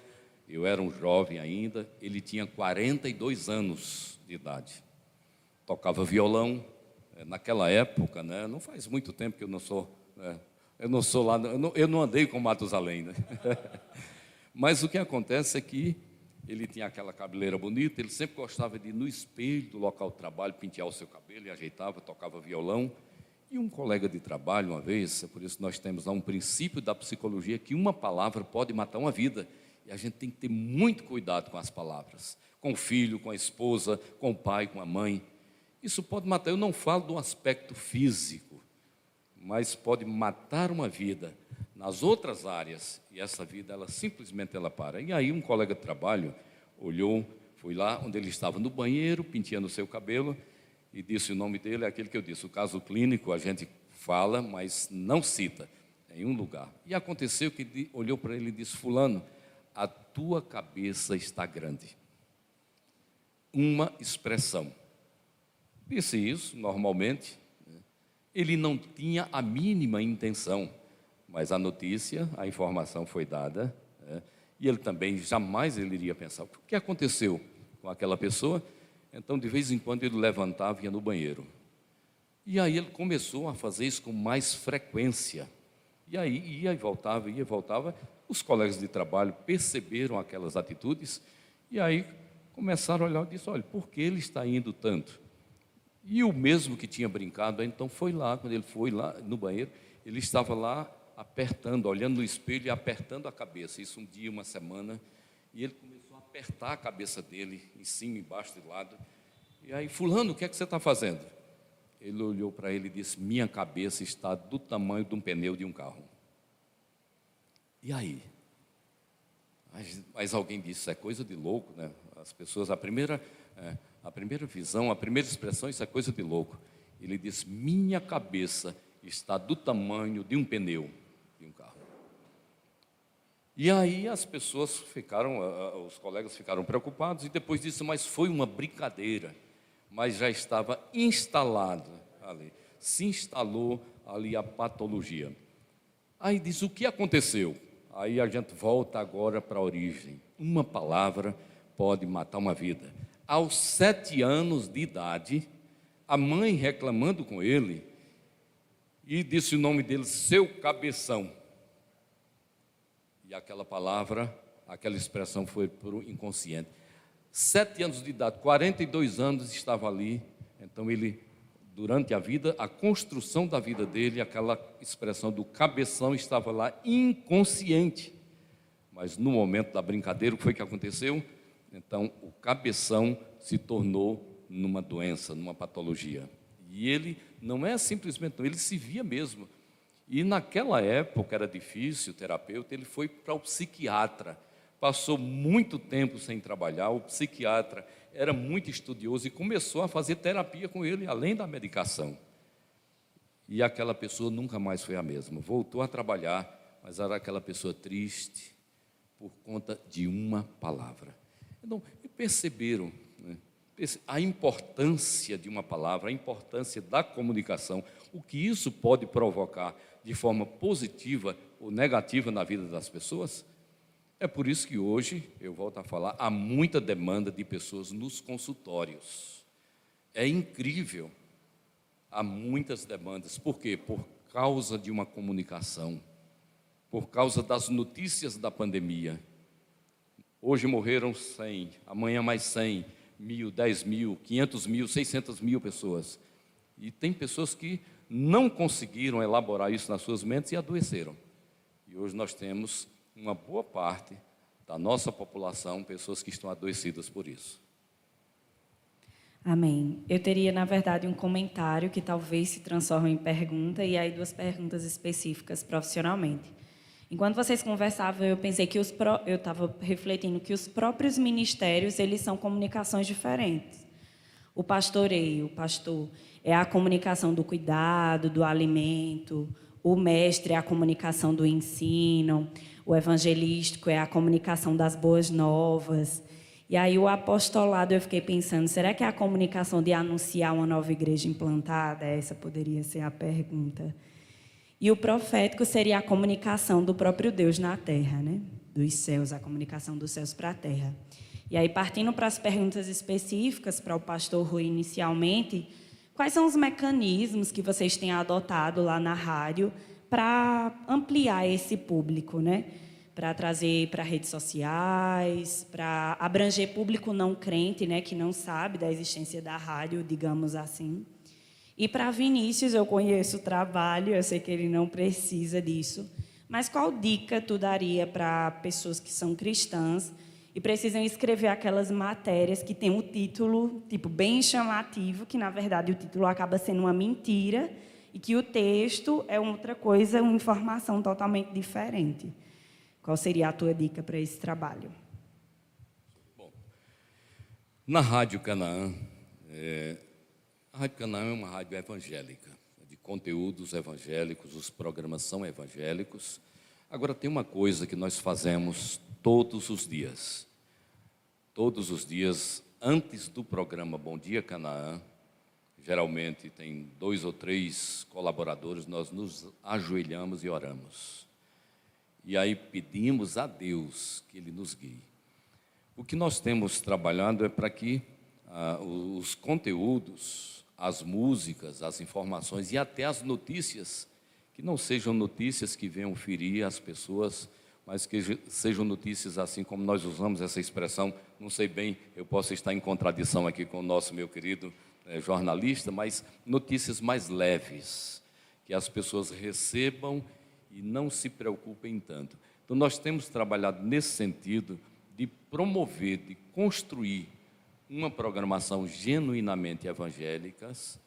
eu era um jovem ainda, ele tinha 42 anos de idade. Tocava violão, eh, naquela época, né? Não faz muito tempo que eu não sou, né? eu não sou lá, eu não, eu não andei com Matusalém, né? <laughs> Mas o que acontece é que ele tinha aquela cabeleira bonita, ele sempre gostava de ir no espelho do local de trabalho, pentear o seu cabelo e ajeitava, tocava violão. E um colega de trabalho, uma vez, é por isso nós temos lá um princípio da psicologia que uma palavra pode matar uma vida. E a gente tem que ter muito cuidado com as palavras. Com o filho, com a esposa, com o pai, com a mãe. Isso pode matar. Eu não falo do aspecto físico, mas pode matar uma vida nas outras áreas. E essa vida, ela simplesmente ela para. E aí um colega de trabalho olhou, foi lá onde ele estava no banheiro, penteando o seu cabelo e disse o nome dele, é aquele que eu disse. O caso clínico a gente fala, mas não cita em um lugar. E aconteceu que olhou para ele e disse: Fulano, a tua cabeça está grande. Uma expressão. Disse isso normalmente. Né? Ele não tinha a mínima intenção, mas a notícia, a informação foi dada. Né? E ele também jamais ele iria pensar: o que aconteceu com aquela pessoa? Então, de vez em quando, ele levantava e ia no banheiro. E aí ele começou a fazer isso com mais frequência. E aí ia e voltava, ia e voltava. Os colegas de trabalho perceberam aquelas atitudes e aí começaram a olhar e disse: olha, por que ele está indo tanto? E o mesmo que tinha brincado, então foi lá, quando ele foi lá no banheiro, ele estava lá apertando, olhando no espelho e apertando a cabeça. Isso um dia, uma semana. E ele começou a apertar a cabeça dele, em cima, embaixo, de lado. E aí, Fulano, o que é que você está fazendo? Ele olhou para ele e disse: Minha cabeça está do tamanho de um pneu de um carro. E aí? Mas, mas alguém disse: Isso é coisa de louco, né? As pessoas, a primeira, é, a primeira visão, a primeira expressão, isso é coisa de louco. Ele disse: Minha cabeça está do tamanho de um pneu. E aí as pessoas ficaram, os colegas ficaram preocupados e depois disse, mas foi uma brincadeira. Mas já estava instalado ali, se instalou ali a patologia. Aí diz, o que aconteceu? Aí a gente volta agora para a origem. Uma palavra pode matar uma vida. Aos sete anos de idade, a mãe reclamando com ele, e disse o nome dele, seu cabeção. E aquela palavra, aquela expressão foi para o inconsciente. Sete anos de idade, 42 anos estava ali. Então ele, durante a vida, a construção da vida dele, aquela expressão do cabeção estava lá inconsciente. Mas no momento da brincadeira, o que foi que aconteceu? Então o cabeção se tornou numa doença, numa patologia. E ele não é simplesmente, não, ele se via mesmo e naquela época era difícil, o terapeuta, ele foi para o psiquiatra. Passou muito tempo sem trabalhar, o psiquiatra era muito estudioso e começou a fazer terapia com ele, além da medicação. E aquela pessoa nunca mais foi a mesma. Voltou a trabalhar, mas era aquela pessoa triste por conta de uma palavra. Então, perceberam né, a importância de uma palavra, a importância da comunicação, o que isso pode provocar de forma positiva ou negativa na vida das pessoas? É por isso que hoje, eu volto a falar, há muita demanda de pessoas nos consultórios. É incrível. Há muitas demandas. Por quê? Por causa de uma comunicação, por causa das notícias da pandemia. Hoje morreram 100, amanhã mais 100, mil, 10 mil, 500 mil, 600 mil pessoas. E tem pessoas que não conseguiram elaborar isso nas suas mentes e adoeceram. E hoje nós temos uma boa parte da nossa população, pessoas que estão adoecidas por isso. Amém. Eu teria, na verdade, um comentário que talvez se transforme em pergunta e aí duas perguntas específicas profissionalmente. Enquanto vocês conversavam, eu pensei que os eu estava refletindo que os próprios ministérios eles são comunicações diferentes. O pastoreio, o pastor, é a comunicação do cuidado, do alimento. O mestre é a comunicação do ensino. O evangelístico é a comunicação das boas novas. E aí o apostolado eu fiquei pensando, será que é a comunicação de anunciar uma nova igreja implantada? Essa poderia ser a pergunta. E o profético seria a comunicação do próprio Deus na terra, né? Dos céus, a comunicação dos céus para a terra. E aí partindo para as perguntas específicas para o pastor Rui inicialmente, Quais são os mecanismos que vocês têm adotado lá na rádio para ampliar esse público, né? Para trazer para redes sociais, para abranger público não crente, né, que não sabe da existência da rádio, digamos assim. E para Vinícius, eu conheço o trabalho, eu sei que ele não precisa disso, mas qual dica tu daria para pessoas que são cristãs e precisam escrever aquelas matérias que têm um título tipo bem chamativo, que na verdade o título acaba sendo uma mentira e que o texto é outra coisa, uma informação totalmente diferente. Qual seria a tua dica para esse trabalho? Bom, na Rádio Canaã, é, a Rádio Canaã é uma rádio evangélica, de conteúdos evangélicos, os programas são evangélicos. Agora, tem uma coisa que nós fazemos todos os dias. Todos os dias, antes do programa Bom Dia Canaã, geralmente tem dois ou três colaboradores, nós nos ajoelhamos e oramos. E aí pedimos a Deus que Ele nos guie. O que nós temos trabalhado é para que ah, os conteúdos, as músicas, as informações e até as notícias, que não sejam notícias que venham ferir as pessoas, mas que sejam notícias assim como nós usamos essa expressão. Não sei bem, eu posso estar em contradição aqui com o nosso meu querido é, jornalista, mas notícias mais leves, que as pessoas recebam e não se preocupem tanto. Então, nós temos trabalhado nesse sentido de promover, de construir uma programação genuinamente evangélicas,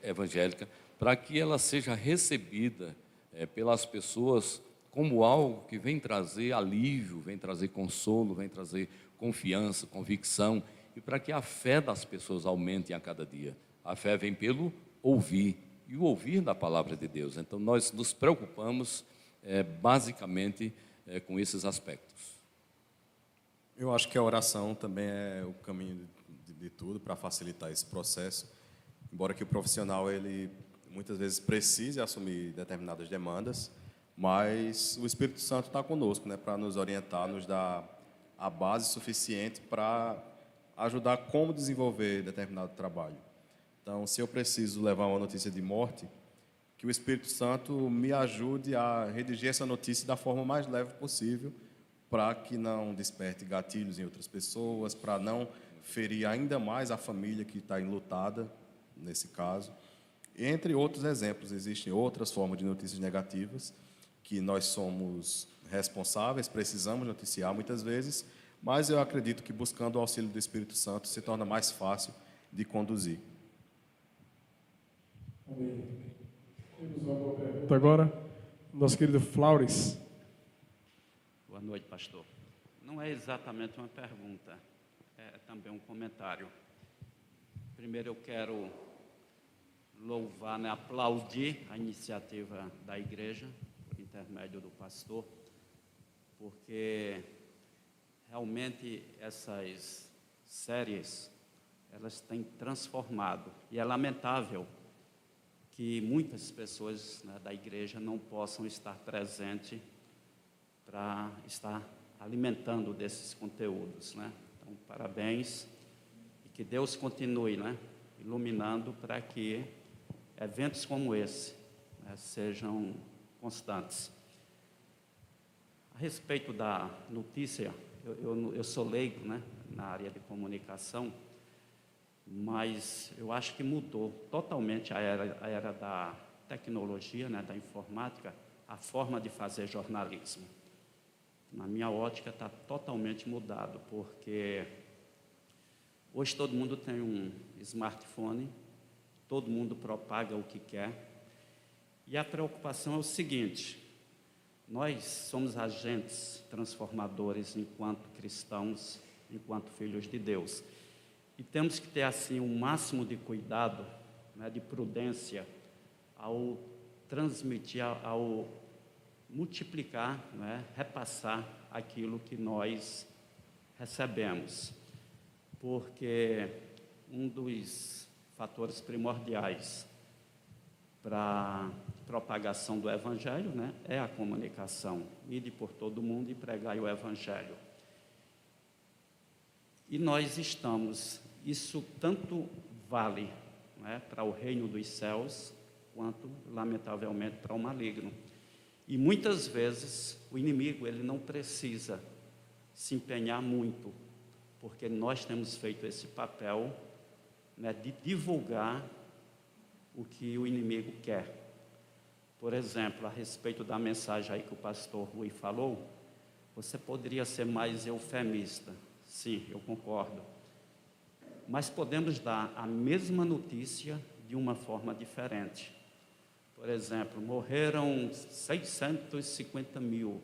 evangélica, para que ela seja recebida é, pelas pessoas como algo que vem trazer alívio, vem trazer consolo, vem trazer confiança, convicção e para que a fé das pessoas aumente a cada dia. A fé vem pelo ouvir e o ouvir da palavra de Deus. Então, nós nos preocupamos é, basicamente é, com esses aspectos. Eu acho que a oração também é o caminho de, de tudo para facilitar esse processo. Embora que o profissional ele muitas vezes precise assumir determinadas demandas, mas o Espírito Santo está conosco, né, para nos orientar, nos dar a base suficiente para ajudar como desenvolver determinado trabalho. Então, se eu preciso levar uma notícia de morte, que o Espírito Santo me ajude a redigir essa notícia da forma mais leve possível, para que não desperte gatilhos em outras pessoas, para não ferir ainda mais a família que está enlutada, nesse caso. Entre outros exemplos, existem outras formas de notícias negativas que nós somos responsáveis, precisamos noticiar muitas vezes, mas eu acredito que buscando o auxílio do Espírito Santo se torna mais fácil de conduzir. Amém. Temos uma boa pergunta agora, nosso querido Flores. Boa noite, pastor. Não é exatamente uma pergunta, é também um comentário. Primeiro eu quero louvar, né, aplaudir a iniciativa da igreja, por intermédio do pastor, porque realmente essas séries elas têm transformado e é lamentável que muitas pessoas né, da igreja não possam estar presentes para estar alimentando desses conteúdos, né? Então, parabéns e que Deus continue, né, iluminando para que eventos como esse né, sejam constantes. A respeito da notícia eu, eu, eu sou leigo né, na área de comunicação, mas eu acho que mudou totalmente a era, a era da tecnologia, né, da informática, a forma de fazer jornalismo. Na minha ótica está totalmente mudado, porque hoje todo mundo tem um smartphone, todo mundo propaga o que quer, e a preocupação é o seguinte: nós somos agentes transformadores enquanto cristãos, enquanto filhos de Deus. E temos que ter assim o um máximo de cuidado, né, de prudência ao transmitir, ao multiplicar, né, repassar aquilo que nós recebemos. Porque um dos fatores primordiais para propagação do Evangelho, né, é a comunicação. Ide por todo mundo e pregai o Evangelho. E nós estamos, isso tanto vale né, para o reino dos céus, quanto, lamentavelmente, para o maligno. E muitas vezes o inimigo ele não precisa se empenhar muito, porque nós temos feito esse papel né, de divulgar o que o inimigo quer. Por exemplo, a respeito da mensagem aí que o pastor Rui falou, você poderia ser mais eufemista. Sim, eu concordo. Mas podemos dar a mesma notícia de uma forma diferente. Por exemplo, morreram 650 mil,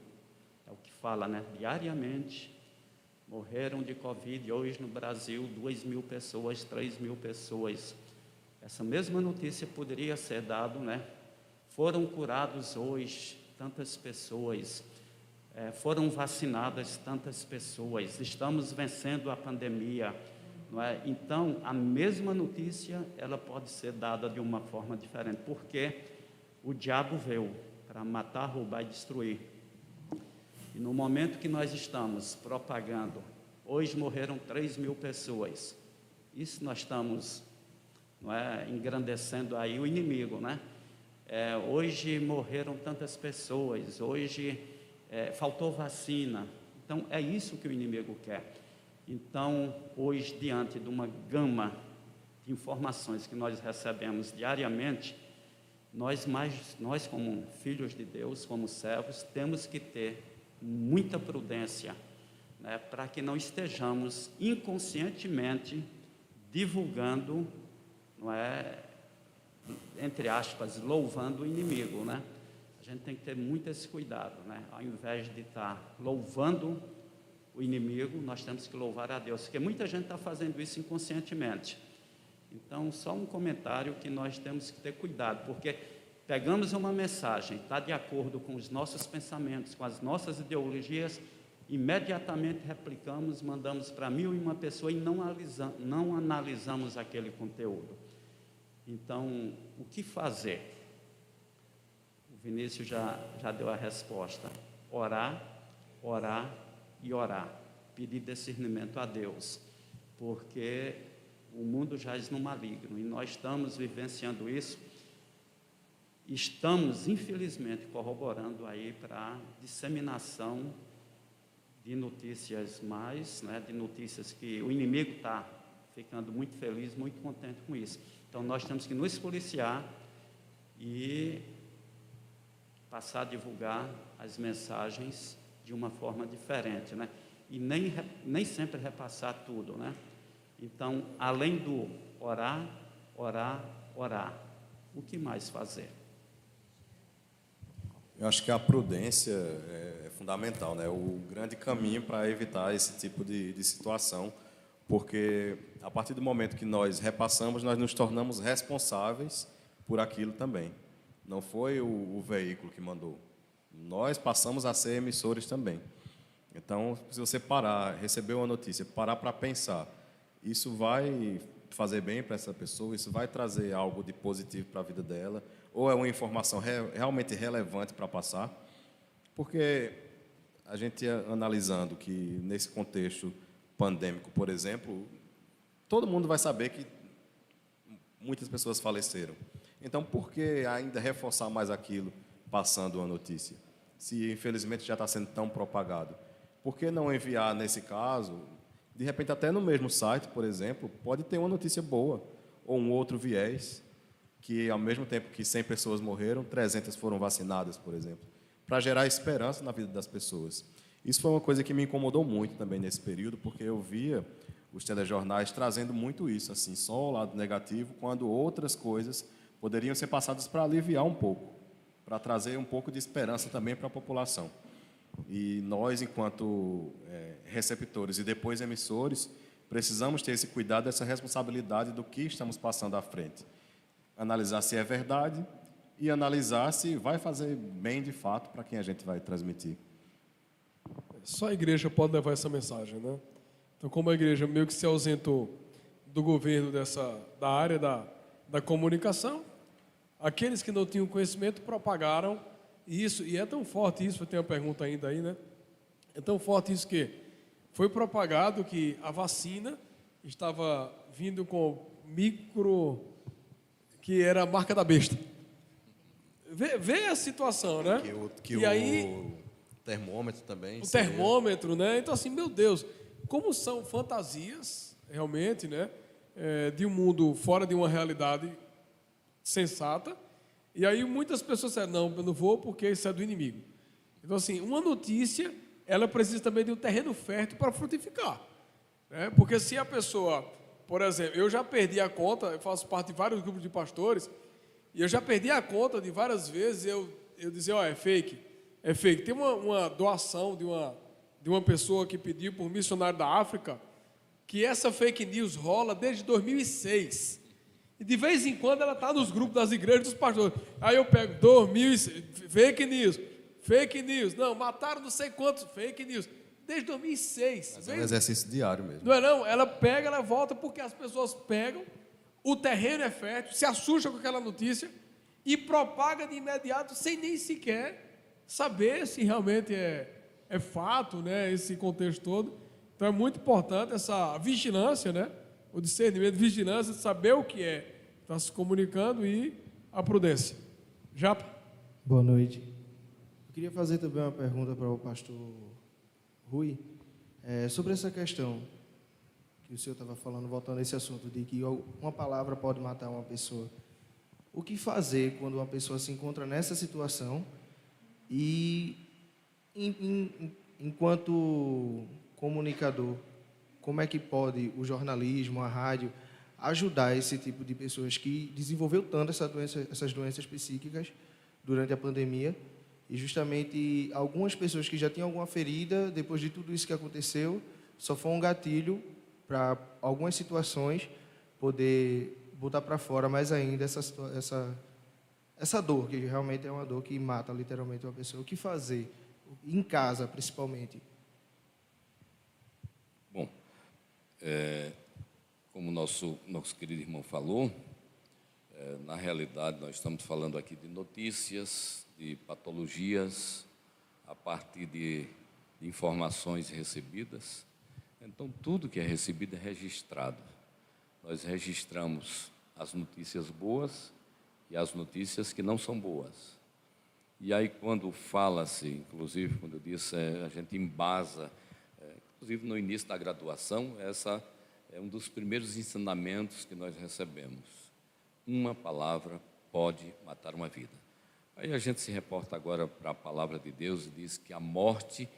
é o que fala, né? Diariamente morreram de Covid. Hoje no Brasil, 2 mil pessoas, 3 mil pessoas. Essa mesma notícia poderia ser dada, né? Foram curados hoje tantas pessoas, é, foram vacinadas tantas pessoas, estamos vencendo a pandemia. Não é? Então, a mesma notícia, ela pode ser dada de uma forma diferente, porque o diabo veio para matar, roubar e destruir. No momento que nós estamos propagando, hoje morreram 3 mil pessoas, isso nós estamos não é, engrandecendo aí o inimigo, né? É, hoje morreram tantas pessoas, hoje é, faltou vacina. Então, é isso que o inimigo quer. Então, hoje, diante de uma gama de informações que nós recebemos diariamente, nós, mais, nós como filhos de Deus, como servos, temos que ter muita prudência né, para que não estejamos inconscientemente divulgando, não é, entre aspas, louvando o inimigo, né? A gente tem que ter muito esse cuidado, né? Ao invés de estar louvando o inimigo, nós temos que louvar a Deus, porque muita gente está fazendo isso inconscientemente. Então, só um comentário que nós temos que ter cuidado, porque pegamos uma mensagem, está de acordo com os nossos pensamentos, com as nossas ideologias, imediatamente replicamos, mandamos para mil e uma pessoa e não, analisa, não analisamos aquele conteúdo. Então, o que fazer? O Vinícius já, já deu a resposta: orar, orar e orar, pedir discernimento a Deus, porque o mundo jaz no maligno e nós estamos vivenciando isso. Estamos, infelizmente, corroborando aí para disseminação de notícias mais, né, de notícias que o inimigo está ficando muito feliz, muito contente com isso. Então nós temos que nos policiar e passar a divulgar as mensagens de uma forma diferente, né? E nem, nem sempre repassar tudo, né? Então, além do orar, orar, orar, o que mais fazer? Eu acho que a prudência é fundamental, né? O grande caminho para evitar esse tipo de, de situação, porque a partir do momento que nós repassamos, nós nos tornamos responsáveis por aquilo também. Não foi o, o veículo que mandou. Nós passamos a ser emissores também. Então, se você parar, receber uma notícia, parar para pensar, isso vai fazer bem para essa pessoa, isso vai trazer algo de positivo para a vida dela, ou é uma informação re realmente relevante para passar? Porque a gente analisando que nesse contexto pandêmico, por exemplo, todo mundo vai saber que muitas pessoas faleceram. Então, por que ainda reforçar mais aquilo? passando uma notícia, se infelizmente já está sendo tão propagado. Por que não enviar, nesse caso, de repente até no mesmo site, por exemplo, pode ter uma notícia boa, ou um outro viés, que ao mesmo tempo que 100 pessoas morreram, 300 foram vacinadas, por exemplo, para gerar esperança na vida das pessoas. Isso foi uma coisa que me incomodou muito também nesse período, porque eu via os telejornais trazendo muito isso, assim, só o lado negativo, quando outras coisas poderiam ser passadas para aliviar um pouco para trazer um pouco de esperança também para a população. E nós, enquanto é, receptores e depois emissores, precisamos ter esse cuidado, essa responsabilidade do que estamos passando à frente. Analisar se é verdade e analisar se vai fazer bem de fato para quem a gente vai transmitir. Só a igreja pode levar essa mensagem, né? Então, como a igreja meio que se ausentou do governo dessa da área da, da comunicação, Aqueles que não tinham conhecimento propagaram isso, e é tão forte isso, tenho uma pergunta ainda aí, né? É tão forte isso que foi propagado que a vacina estava vindo com micro, que era a marca da besta. Vê, vê a situação, né? Que o, que e o aí, termômetro também. O termômetro, né? Então, assim, meu Deus, como são fantasias, realmente, né? É, de um mundo fora de uma realidade sensata. E aí muitas pessoas disseram, não, eu não vou porque isso é do inimigo. Então, assim, uma notícia, ela precisa também de um terreno fértil para frutificar. Né? Porque se a pessoa, por exemplo, eu já perdi a conta, eu faço parte de vários grupos de pastores, e eu já perdi a conta de várias vezes eu, eu dizer, ó, oh, é fake, é fake. Tem uma, uma doação de uma, de uma pessoa que pediu por missionário da África, que essa fake news rola desde 2006. E de vez em quando ela está nos grupos das igrejas dos pastores. Aí eu pego 2006, fake news, fake news. Não, mataram não sei quantos, fake news. Desde 2006. Mas é um exercício diário mesmo. Não é não, ela pega, ela volta, porque as pessoas pegam, o terreno é fértil, se assusta com aquela notícia e propaga de imediato sem nem sequer saber se realmente é, é fato, né, esse contexto todo. Então é muito importante essa vigilância, né? O discernimento, vigilância, saber o que é, está se comunicando e a prudência. Já. Boa noite. Eu queria fazer também uma pergunta para o pastor Rui é, sobre essa questão que o senhor estava falando, voltando a esse assunto de que uma palavra pode matar uma pessoa. O que fazer quando uma pessoa se encontra nessa situação e, em, em, enquanto comunicador, como é que pode o jornalismo, a rádio, ajudar esse tipo de pessoas que desenvolveu tanto essa doença, essas doenças psíquicas durante a pandemia e justamente algumas pessoas que já tinham alguma ferida depois de tudo isso que aconteceu só foi um gatilho para algumas situações poder botar para fora mais ainda essa essa essa dor que realmente é uma dor que mata literalmente uma pessoa. O que fazer? Em casa principalmente. É, como nosso, nosso querido irmão falou, é, na realidade nós estamos falando aqui de notícias, de patologias, a partir de, informações recebidas. Então, tudo que é recebido é registrado. Nós registramos as notícias boas e as notícias que não são boas. E aí, quando fala-se, inclusive, quando eu disse, é, a gente embasa Inclusive, no início da graduação, essa é um dos primeiros ensinamentos que nós recebemos. Uma palavra pode matar uma vida. Aí a gente se reporta agora para a palavra de Deus e diz que a morte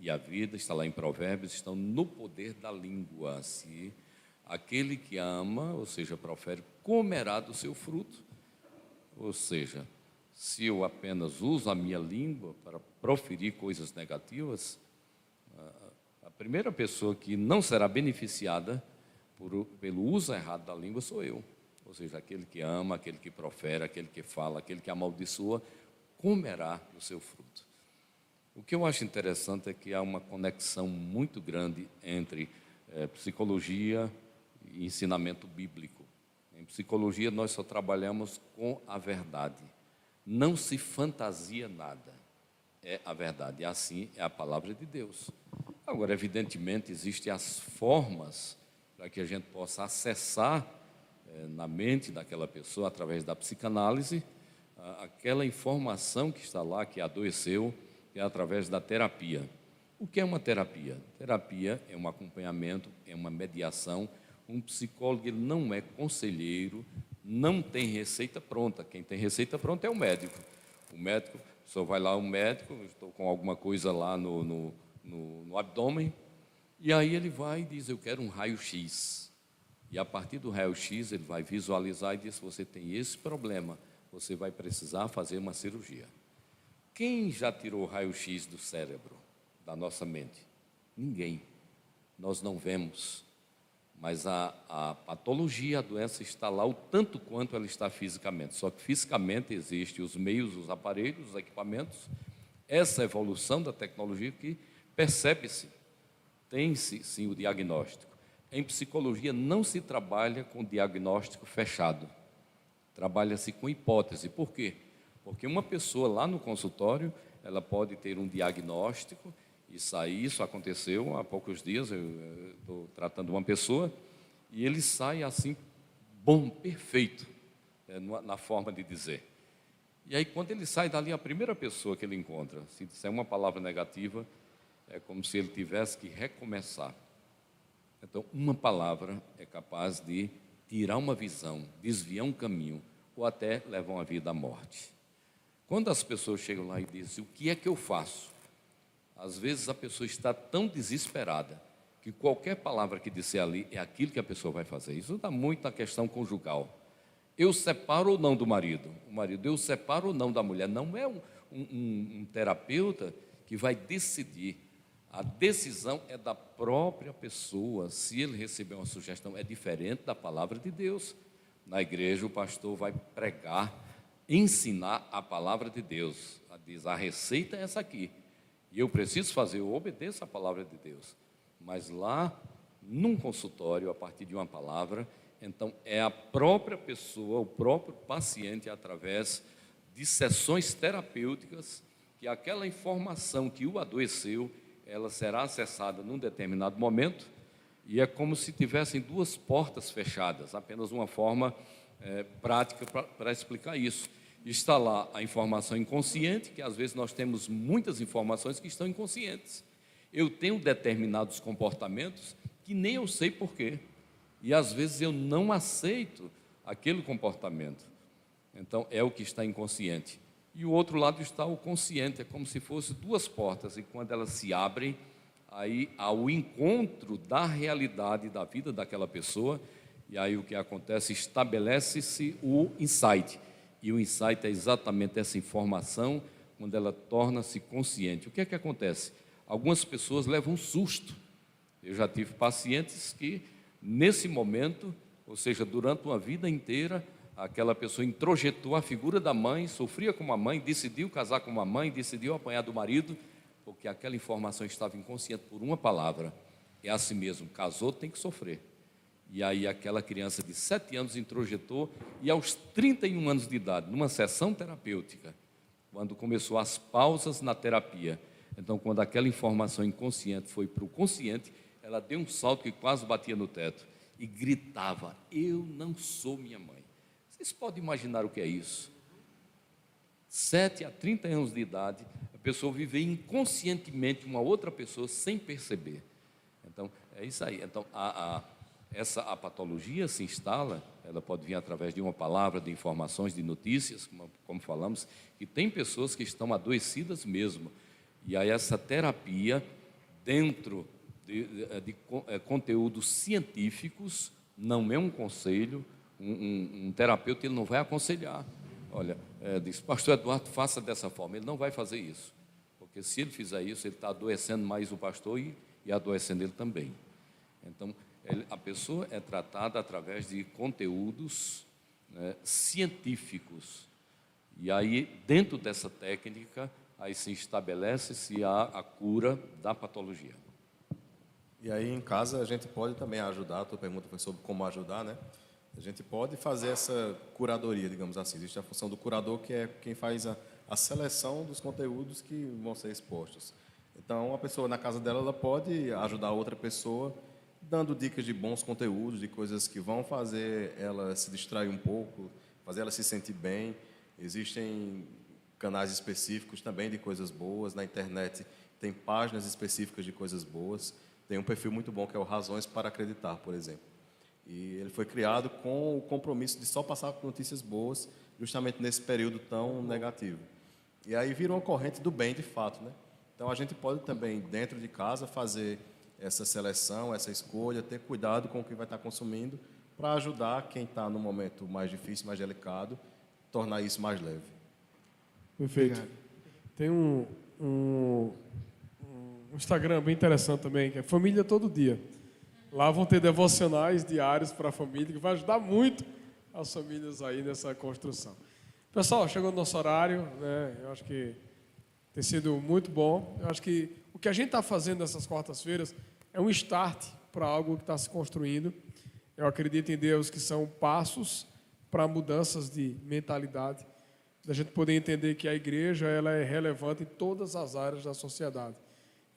e a vida, está lá em Provérbios, estão no poder da língua. Se aquele que ama, ou seja, profere, comerá do seu fruto. Ou seja, se eu apenas uso a minha língua para proferir coisas negativas, primeira pessoa que não será beneficiada por, pelo uso errado da língua sou eu. Ou seja, aquele que ama, aquele que profere, aquele que fala, aquele que amaldiçoa, comerá do seu fruto. O que eu acho interessante é que há uma conexão muito grande entre é, psicologia e ensinamento bíblico. Em psicologia, nós só trabalhamos com a verdade. Não se fantasia nada. É a verdade. E assim é a palavra de Deus. Agora, evidentemente, existem as formas para que a gente possa acessar na mente daquela pessoa, através da psicanálise, aquela informação que está lá, que adoeceu, é através da terapia. O que é uma terapia? Terapia é um acompanhamento, é uma mediação. Um psicólogo ele não é conselheiro, não tem receita pronta. Quem tem receita pronta é o médico. O médico, só vai lá, o médico, estou com alguma coisa lá no, no no, no abdômen, e aí ele vai e diz: Eu quero um raio-x. E a partir do raio-x, ele vai visualizar e diz: Você tem esse problema, você vai precisar fazer uma cirurgia. Quem já tirou o raio-x do cérebro, da nossa mente? Ninguém. Nós não vemos. Mas a, a patologia, a doença está lá o tanto quanto ela está fisicamente. Só que fisicamente existem os meios, os aparelhos, os equipamentos, essa evolução da tecnologia que Percebe-se, tem-se sim o diagnóstico. Em psicologia não se trabalha com diagnóstico fechado, trabalha-se com hipótese. Por quê? Porque uma pessoa lá no consultório, ela pode ter um diagnóstico, e sair, isso aconteceu há poucos dias, eu estou tratando uma pessoa, e ele sai assim, bom, perfeito, é, na forma de dizer. E aí, quando ele sai dali, a primeira pessoa que ele encontra, se disser uma palavra negativa, é como se ele tivesse que recomeçar. Então, uma palavra é capaz de tirar uma visão, desviar um caminho, ou até levam a vida à morte. Quando as pessoas chegam lá e dizem: O que é que eu faço? Às vezes a pessoa está tão desesperada que qualquer palavra que disser ali é aquilo que a pessoa vai fazer. Isso dá muito na questão conjugal. Eu separo ou não do marido? O marido, eu separo ou não da mulher? Não é um, um, um terapeuta que vai decidir. A decisão é da própria pessoa. Se ele receber uma sugestão, é diferente da palavra de Deus. Na igreja, o pastor vai pregar, ensinar a palavra de Deus. Diz: a receita é essa aqui. E eu preciso fazer, eu obedeço a palavra de Deus. Mas lá, num consultório, a partir de uma palavra, então é a própria pessoa, o próprio paciente, através de sessões terapêuticas, que aquela informação que o adoeceu, ela será acessada num determinado momento, e é como se tivessem duas portas fechadas, apenas uma forma é, prática para explicar isso. Está lá a informação inconsciente, que às vezes nós temos muitas informações que estão inconscientes. Eu tenho determinados comportamentos que nem eu sei porquê. E às vezes eu não aceito aquele comportamento. Então é o que está inconsciente. E o outro lado está o consciente, é como se fossem duas portas, e quando elas se abrem, aí há o encontro da realidade da vida daquela pessoa, e aí o que acontece? Estabelece-se o insight. E o insight é exatamente essa informação quando ela torna-se consciente. O que é que acontece? Algumas pessoas levam um susto. Eu já tive pacientes que, nesse momento, ou seja, durante uma vida inteira, aquela pessoa introjetou a figura da mãe, sofria com a mãe, decidiu casar com uma mãe, decidiu apanhar do marido, porque aquela informação estava inconsciente por uma palavra. É assim mesmo, casou, tem que sofrer. E aí aquela criança de sete anos introjetou, e aos 31 anos de idade, numa sessão terapêutica, quando começou as pausas na terapia, então quando aquela informação inconsciente foi para o consciente, ela deu um salto que quase batia no teto e gritava: Eu não sou minha mãe. Vocês podem imaginar o que é isso? Sete a 30 anos de idade, a pessoa viver inconscientemente uma outra pessoa sem perceber. Então, é isso aí. Então, a, a, essa a patologia se instala, ela pode vir através de uma palavra, de informações, de notícias, como, como falamos, e tem pessoas que estão adoecidas mesmo. E aí essa terapia, dentro de, de, de, de é, conteúdos científicos, não é um conselho, um, um, terapeuta ele não vai aconselhar. Olha, é, diz, pastor Eduardo, faça dessa forma. Ele não vai fazer isso. Porque se ele fizer isso, ele está adoecendo mais o pastor e, e adoecendo ele também. Então, ele, a pessoa é tratada através de conteúdos né, científicos. E aí, dentro dessa técnica, aí se estabelece-se a, a cura da patologia. E aí, em casa, a gente pode também ajudar. A tua pergunta foi sobre como ajudar, né? A gente pode fazer essa curadoria, digamos assim. Existe a função do curador, que é quem faz a, a seleção dos conteúdos que vão ser expostos. Então, a pessoa na casa dela ela pode ajudar outra pessoa dando dicas de bons conteúdos, de coisas que vão fazer ela se distrair um pouco, fazer ela se sentir bem. Existem canais específicos também de coisas boas na internet, tem páginas específicas de coisas boas. Tem um perfil muito bom que é o Razões para Acreditar, por exemplo. E ele foi criado com o compromisso de só passar notícias boas, justamente nesse período tão negativo. E aí virou uma corrente do bem, de fato, né? Então a gente pode também, dentro de casa, fazer essa seleção, essa escolha, ter cuidado com o que vai estar consumindo, para ajudar quem está no momento mais difícil, mais delicado, tornar isso mais leve. Perfeito. Obrigado. Tem um, um, um Instagram bem interessante também, que é Família Todo Dia. Lá vão ter devocionais diários para a família, que vai ajudar muito as famílias aí nessa construção. Pessoal, chegou o nosso horário, né? Eu acho que tem sido muito bom. Eu acho que o que a gente está fazendo nessas quartas-feiras é um start para algo que está se construindo. Eu acredito em Deus que são passos para mudanças de mentalidade, da gente poder entender que a igreja ela é relevante em todas as áreas da sociedade.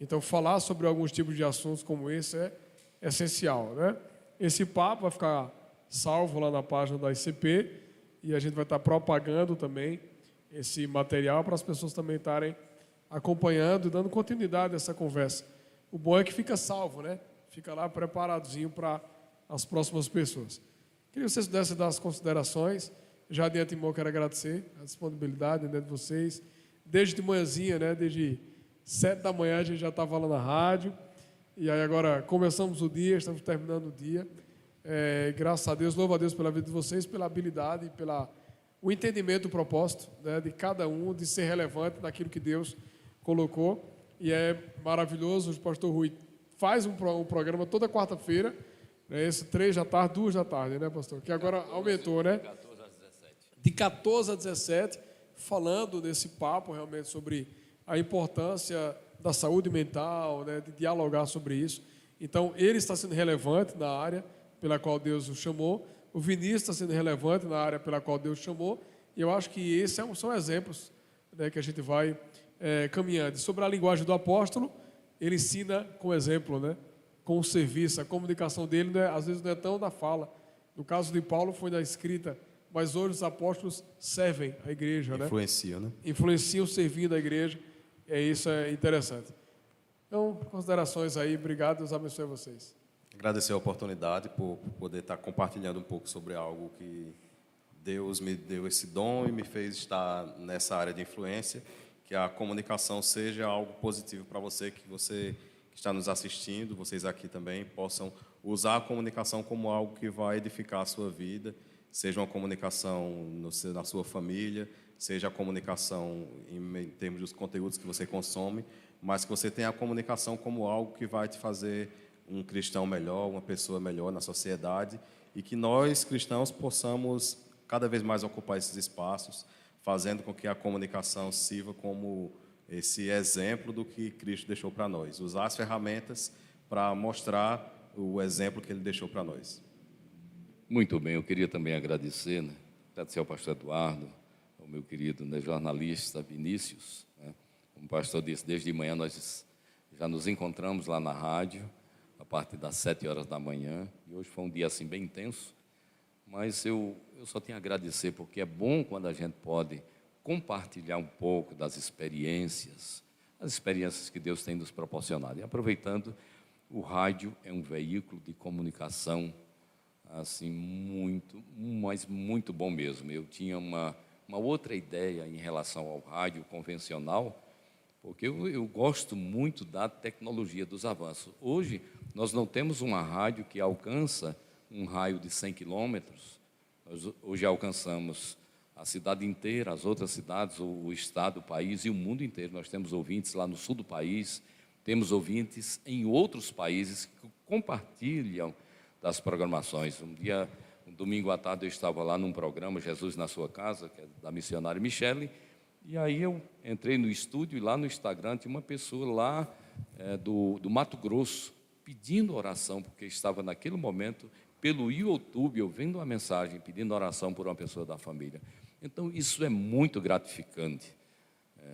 Então, falar sobre alguns tipos de assuntos como esse é essencial. Né? Esse papo vai ficar salvo lá na página da ICP e a gente vai estar propagando também esse material para as pessoas também estarem acompanhando e dando continuidade a essa conversa. O bom é que fica salvo, né? Fica lá preparadozinho para as próximas pessoas. Queria que vocês pudessem dar as considerações. Já de antemão quero agradecer a disponibilidade né, de vocês. Desde de manhãzinha, né, desde sete da manhã a gente já estava lá na rádio. E aí agora começamos o dia, estamos terminando o dia. É, graças a Deus, louvo a Deus pela vida de vocês, pela habilidade pela o entendimento, o propósito né, de cada um de ser relevante naquilo que Deus colocou. E é maravilhoso, o pastor Rui faz um, um programa toda quarta-feira, né, esse três da tarde, duas da tarde, né, pastor? Que agora 14, aumentou, né? 14 a 17. De 14 a 17, falando desse papo realmente sobre a importância da saúde mental, né, de dialogar sobre isso. Então, ele está sendo relevante na área pela qual Deus o chamou, o Vinícius está sendo relevante na área pela qual Deus chamou, e eu acho que esses é são exemplos né, que a gente vai é, caminhando. Sobre a linguagem do apóstolo, ele ensina com exemplo, né, com o serviço, a comunicação dele né, às vezes não é tão da fala. No caso de Paulo foi da escrita, mas hoje os apóstolos servem a igreja, né? Influenciam, né? Influenciam servindo a igreja. É isso é interessante. Então, considerações aí. Obrigado. Deus abençoe vocês agradecer a oportunidade por, por poder estar compartilhando um pouco sobre algo que Deus me deu esse dom e me fez estar nessa área de influência, que a comunicação seja algo positivo para você, que você que está nos assistindo, vocês aqui também possam usar a comunicação como algo que vai edificar a sua vida, seja uma comunicação no, na sua família, seja a comunicação em termos dos conteúdos que você consome, mas que você tenha a comunicação como algo que vai te fazer um cristão melhor, uma pessoa melhor na sociedade e que nós cristãos possamos cada vez mais ocupar esses espaços, fazendo com que a comunicação sirva como esse exemplo do que Cristo deixou para nós, usar as ferramentas para mostrar o exemplo que ele deixou para nós. Muito bem, eu queria também agradecer, né? agradecer ao pastor Eduardo, ao meu querido né, jornalista Vinícius. Né? Como o pastor disse, desde de manhã nós já nos encontramos lá na rádio, a partir das sete horas da manhã. E hoje foi um dia assim bem intenso, mas eu, eu só tenho a agradecer porque é bom quando a gente pode compartilhar um pouco das experiências, as experiências que Deus tem nos proporcionado. E aproveitando, o rádio é um veículo de comunicação assim muito, mas muito bom mesmo. Eu tinha uma, uma outra ideia em relação ao rádio convencional, porque eu, eu gosto muito da tecnologia, dos avanços. Hoje, nós não temos uma rádio que alcança um raio de 100 quilômetros. Hoje alcançamos a cidade inteira, as outras cidades, o estado, o país e o mundo inteiro. Nós temos ouvintes lá no sul do país, temos ouvintes em outros países que compartilham das programações. Um dia, domingo à tarde, eu estava lá num programa, Jesus na Sua Casa, que é da missionária Michele, e aí eu entrei no estúdio e lá no Instagram tinha uma pessoa lá é, do, do Mato Grosso, pedindo oração, porque estava naquele momento, pelo YouTube, eu vendo uma mensagem pedindo oração por uma pessoa da família. Então, isso é muito gratificante. É,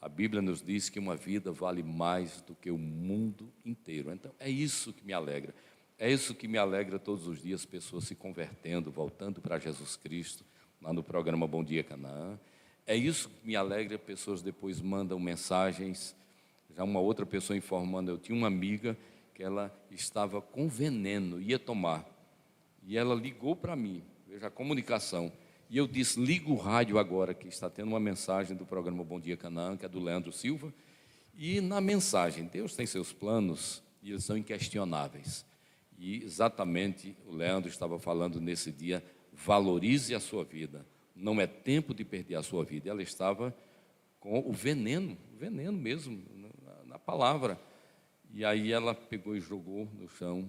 a Bíblia nos diz que uma vida vale mais do que o mundo inteiro. Então, é isso que me alegra. É isso que me alegra todos os dias, pessoas se convertendo, voltando para Jesus Cristo, lá no programa Bom Dia Canaã. É isso que me alegra, pessoas depois mandam mensagens. Já uma outra pessoa informando, eu tinha uma amiga que ela estava com veneno, ia tomar. E ela ligou para mim, veja a comunicação. E eu disse: liga o rádio agora, que está tendo uma mensagem do programa Bom Dia Canaã, que é do Leandro Silva. E na mensagem, Deus tem seus planos e eles são inquestionáveis. E exatamente o Leandro estava falando nesse dia: valorize a sua vida. Não é tempo de perder a sua vida. Ela estava com o veneno, o veneno mesmo, na, na palavra. E aí ela pegou e jogou no chão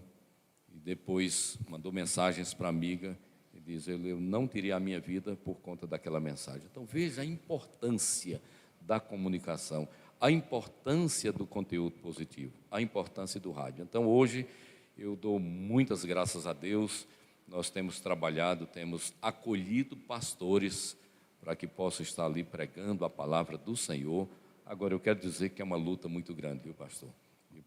e depois mandou mensagens para a amiga e diz: Eu não teria a minha vida por conta daquela mensagem. Então veja a importância da comunicação, a importância do conteúdo positivo, a importância do rádio. Então hoje eu dou muitas graças a Deus. Nós temos trabalhado, temos acolhido pastores para que possam estar ali pregando a palavra do Senhor. Agora eu quero dizer que é uma luta muito grande, viu, pastor?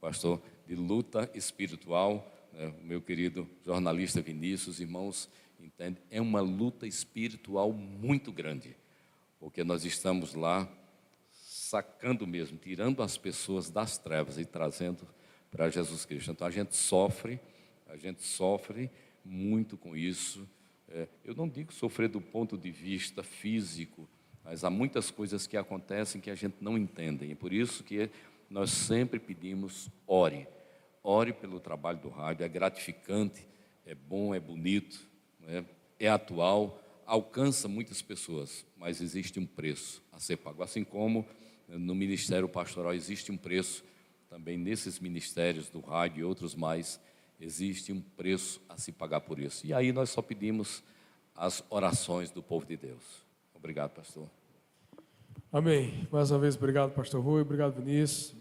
pastor de luta espiritual, né, meu querido jornalista Vinícius, irmãos, entende? É uma luta espiritual muito grande, porque nós estamos lá sacando mesmo, tirando as pessoas das trevas e trazendo para Jesus Cristo. Então a gente sofre, a gente sofre muito com isso. é, eu não digo sofrer do ponto de vista físico, mas há muitas coisas que acontecem que a gente não entende. E por isso que nós sempre pedimos, ore. Ore pelo trabalho do rádio, é gratificante, é bom, é bonito, é, é atual, alcança muitas pessoas, mas existe um preço a ser pago. Assim como eh, no ministério pastoral existe um preço, também nesses ministérios do rádio e outros mais, existe um preço a se pagar por isso. E aí nós só pedimos as orações do povo de Deus. Obrigado, pastor. Amém. Mais uma vez, obrigado, pastor Rui. Obrigado, Vinícius.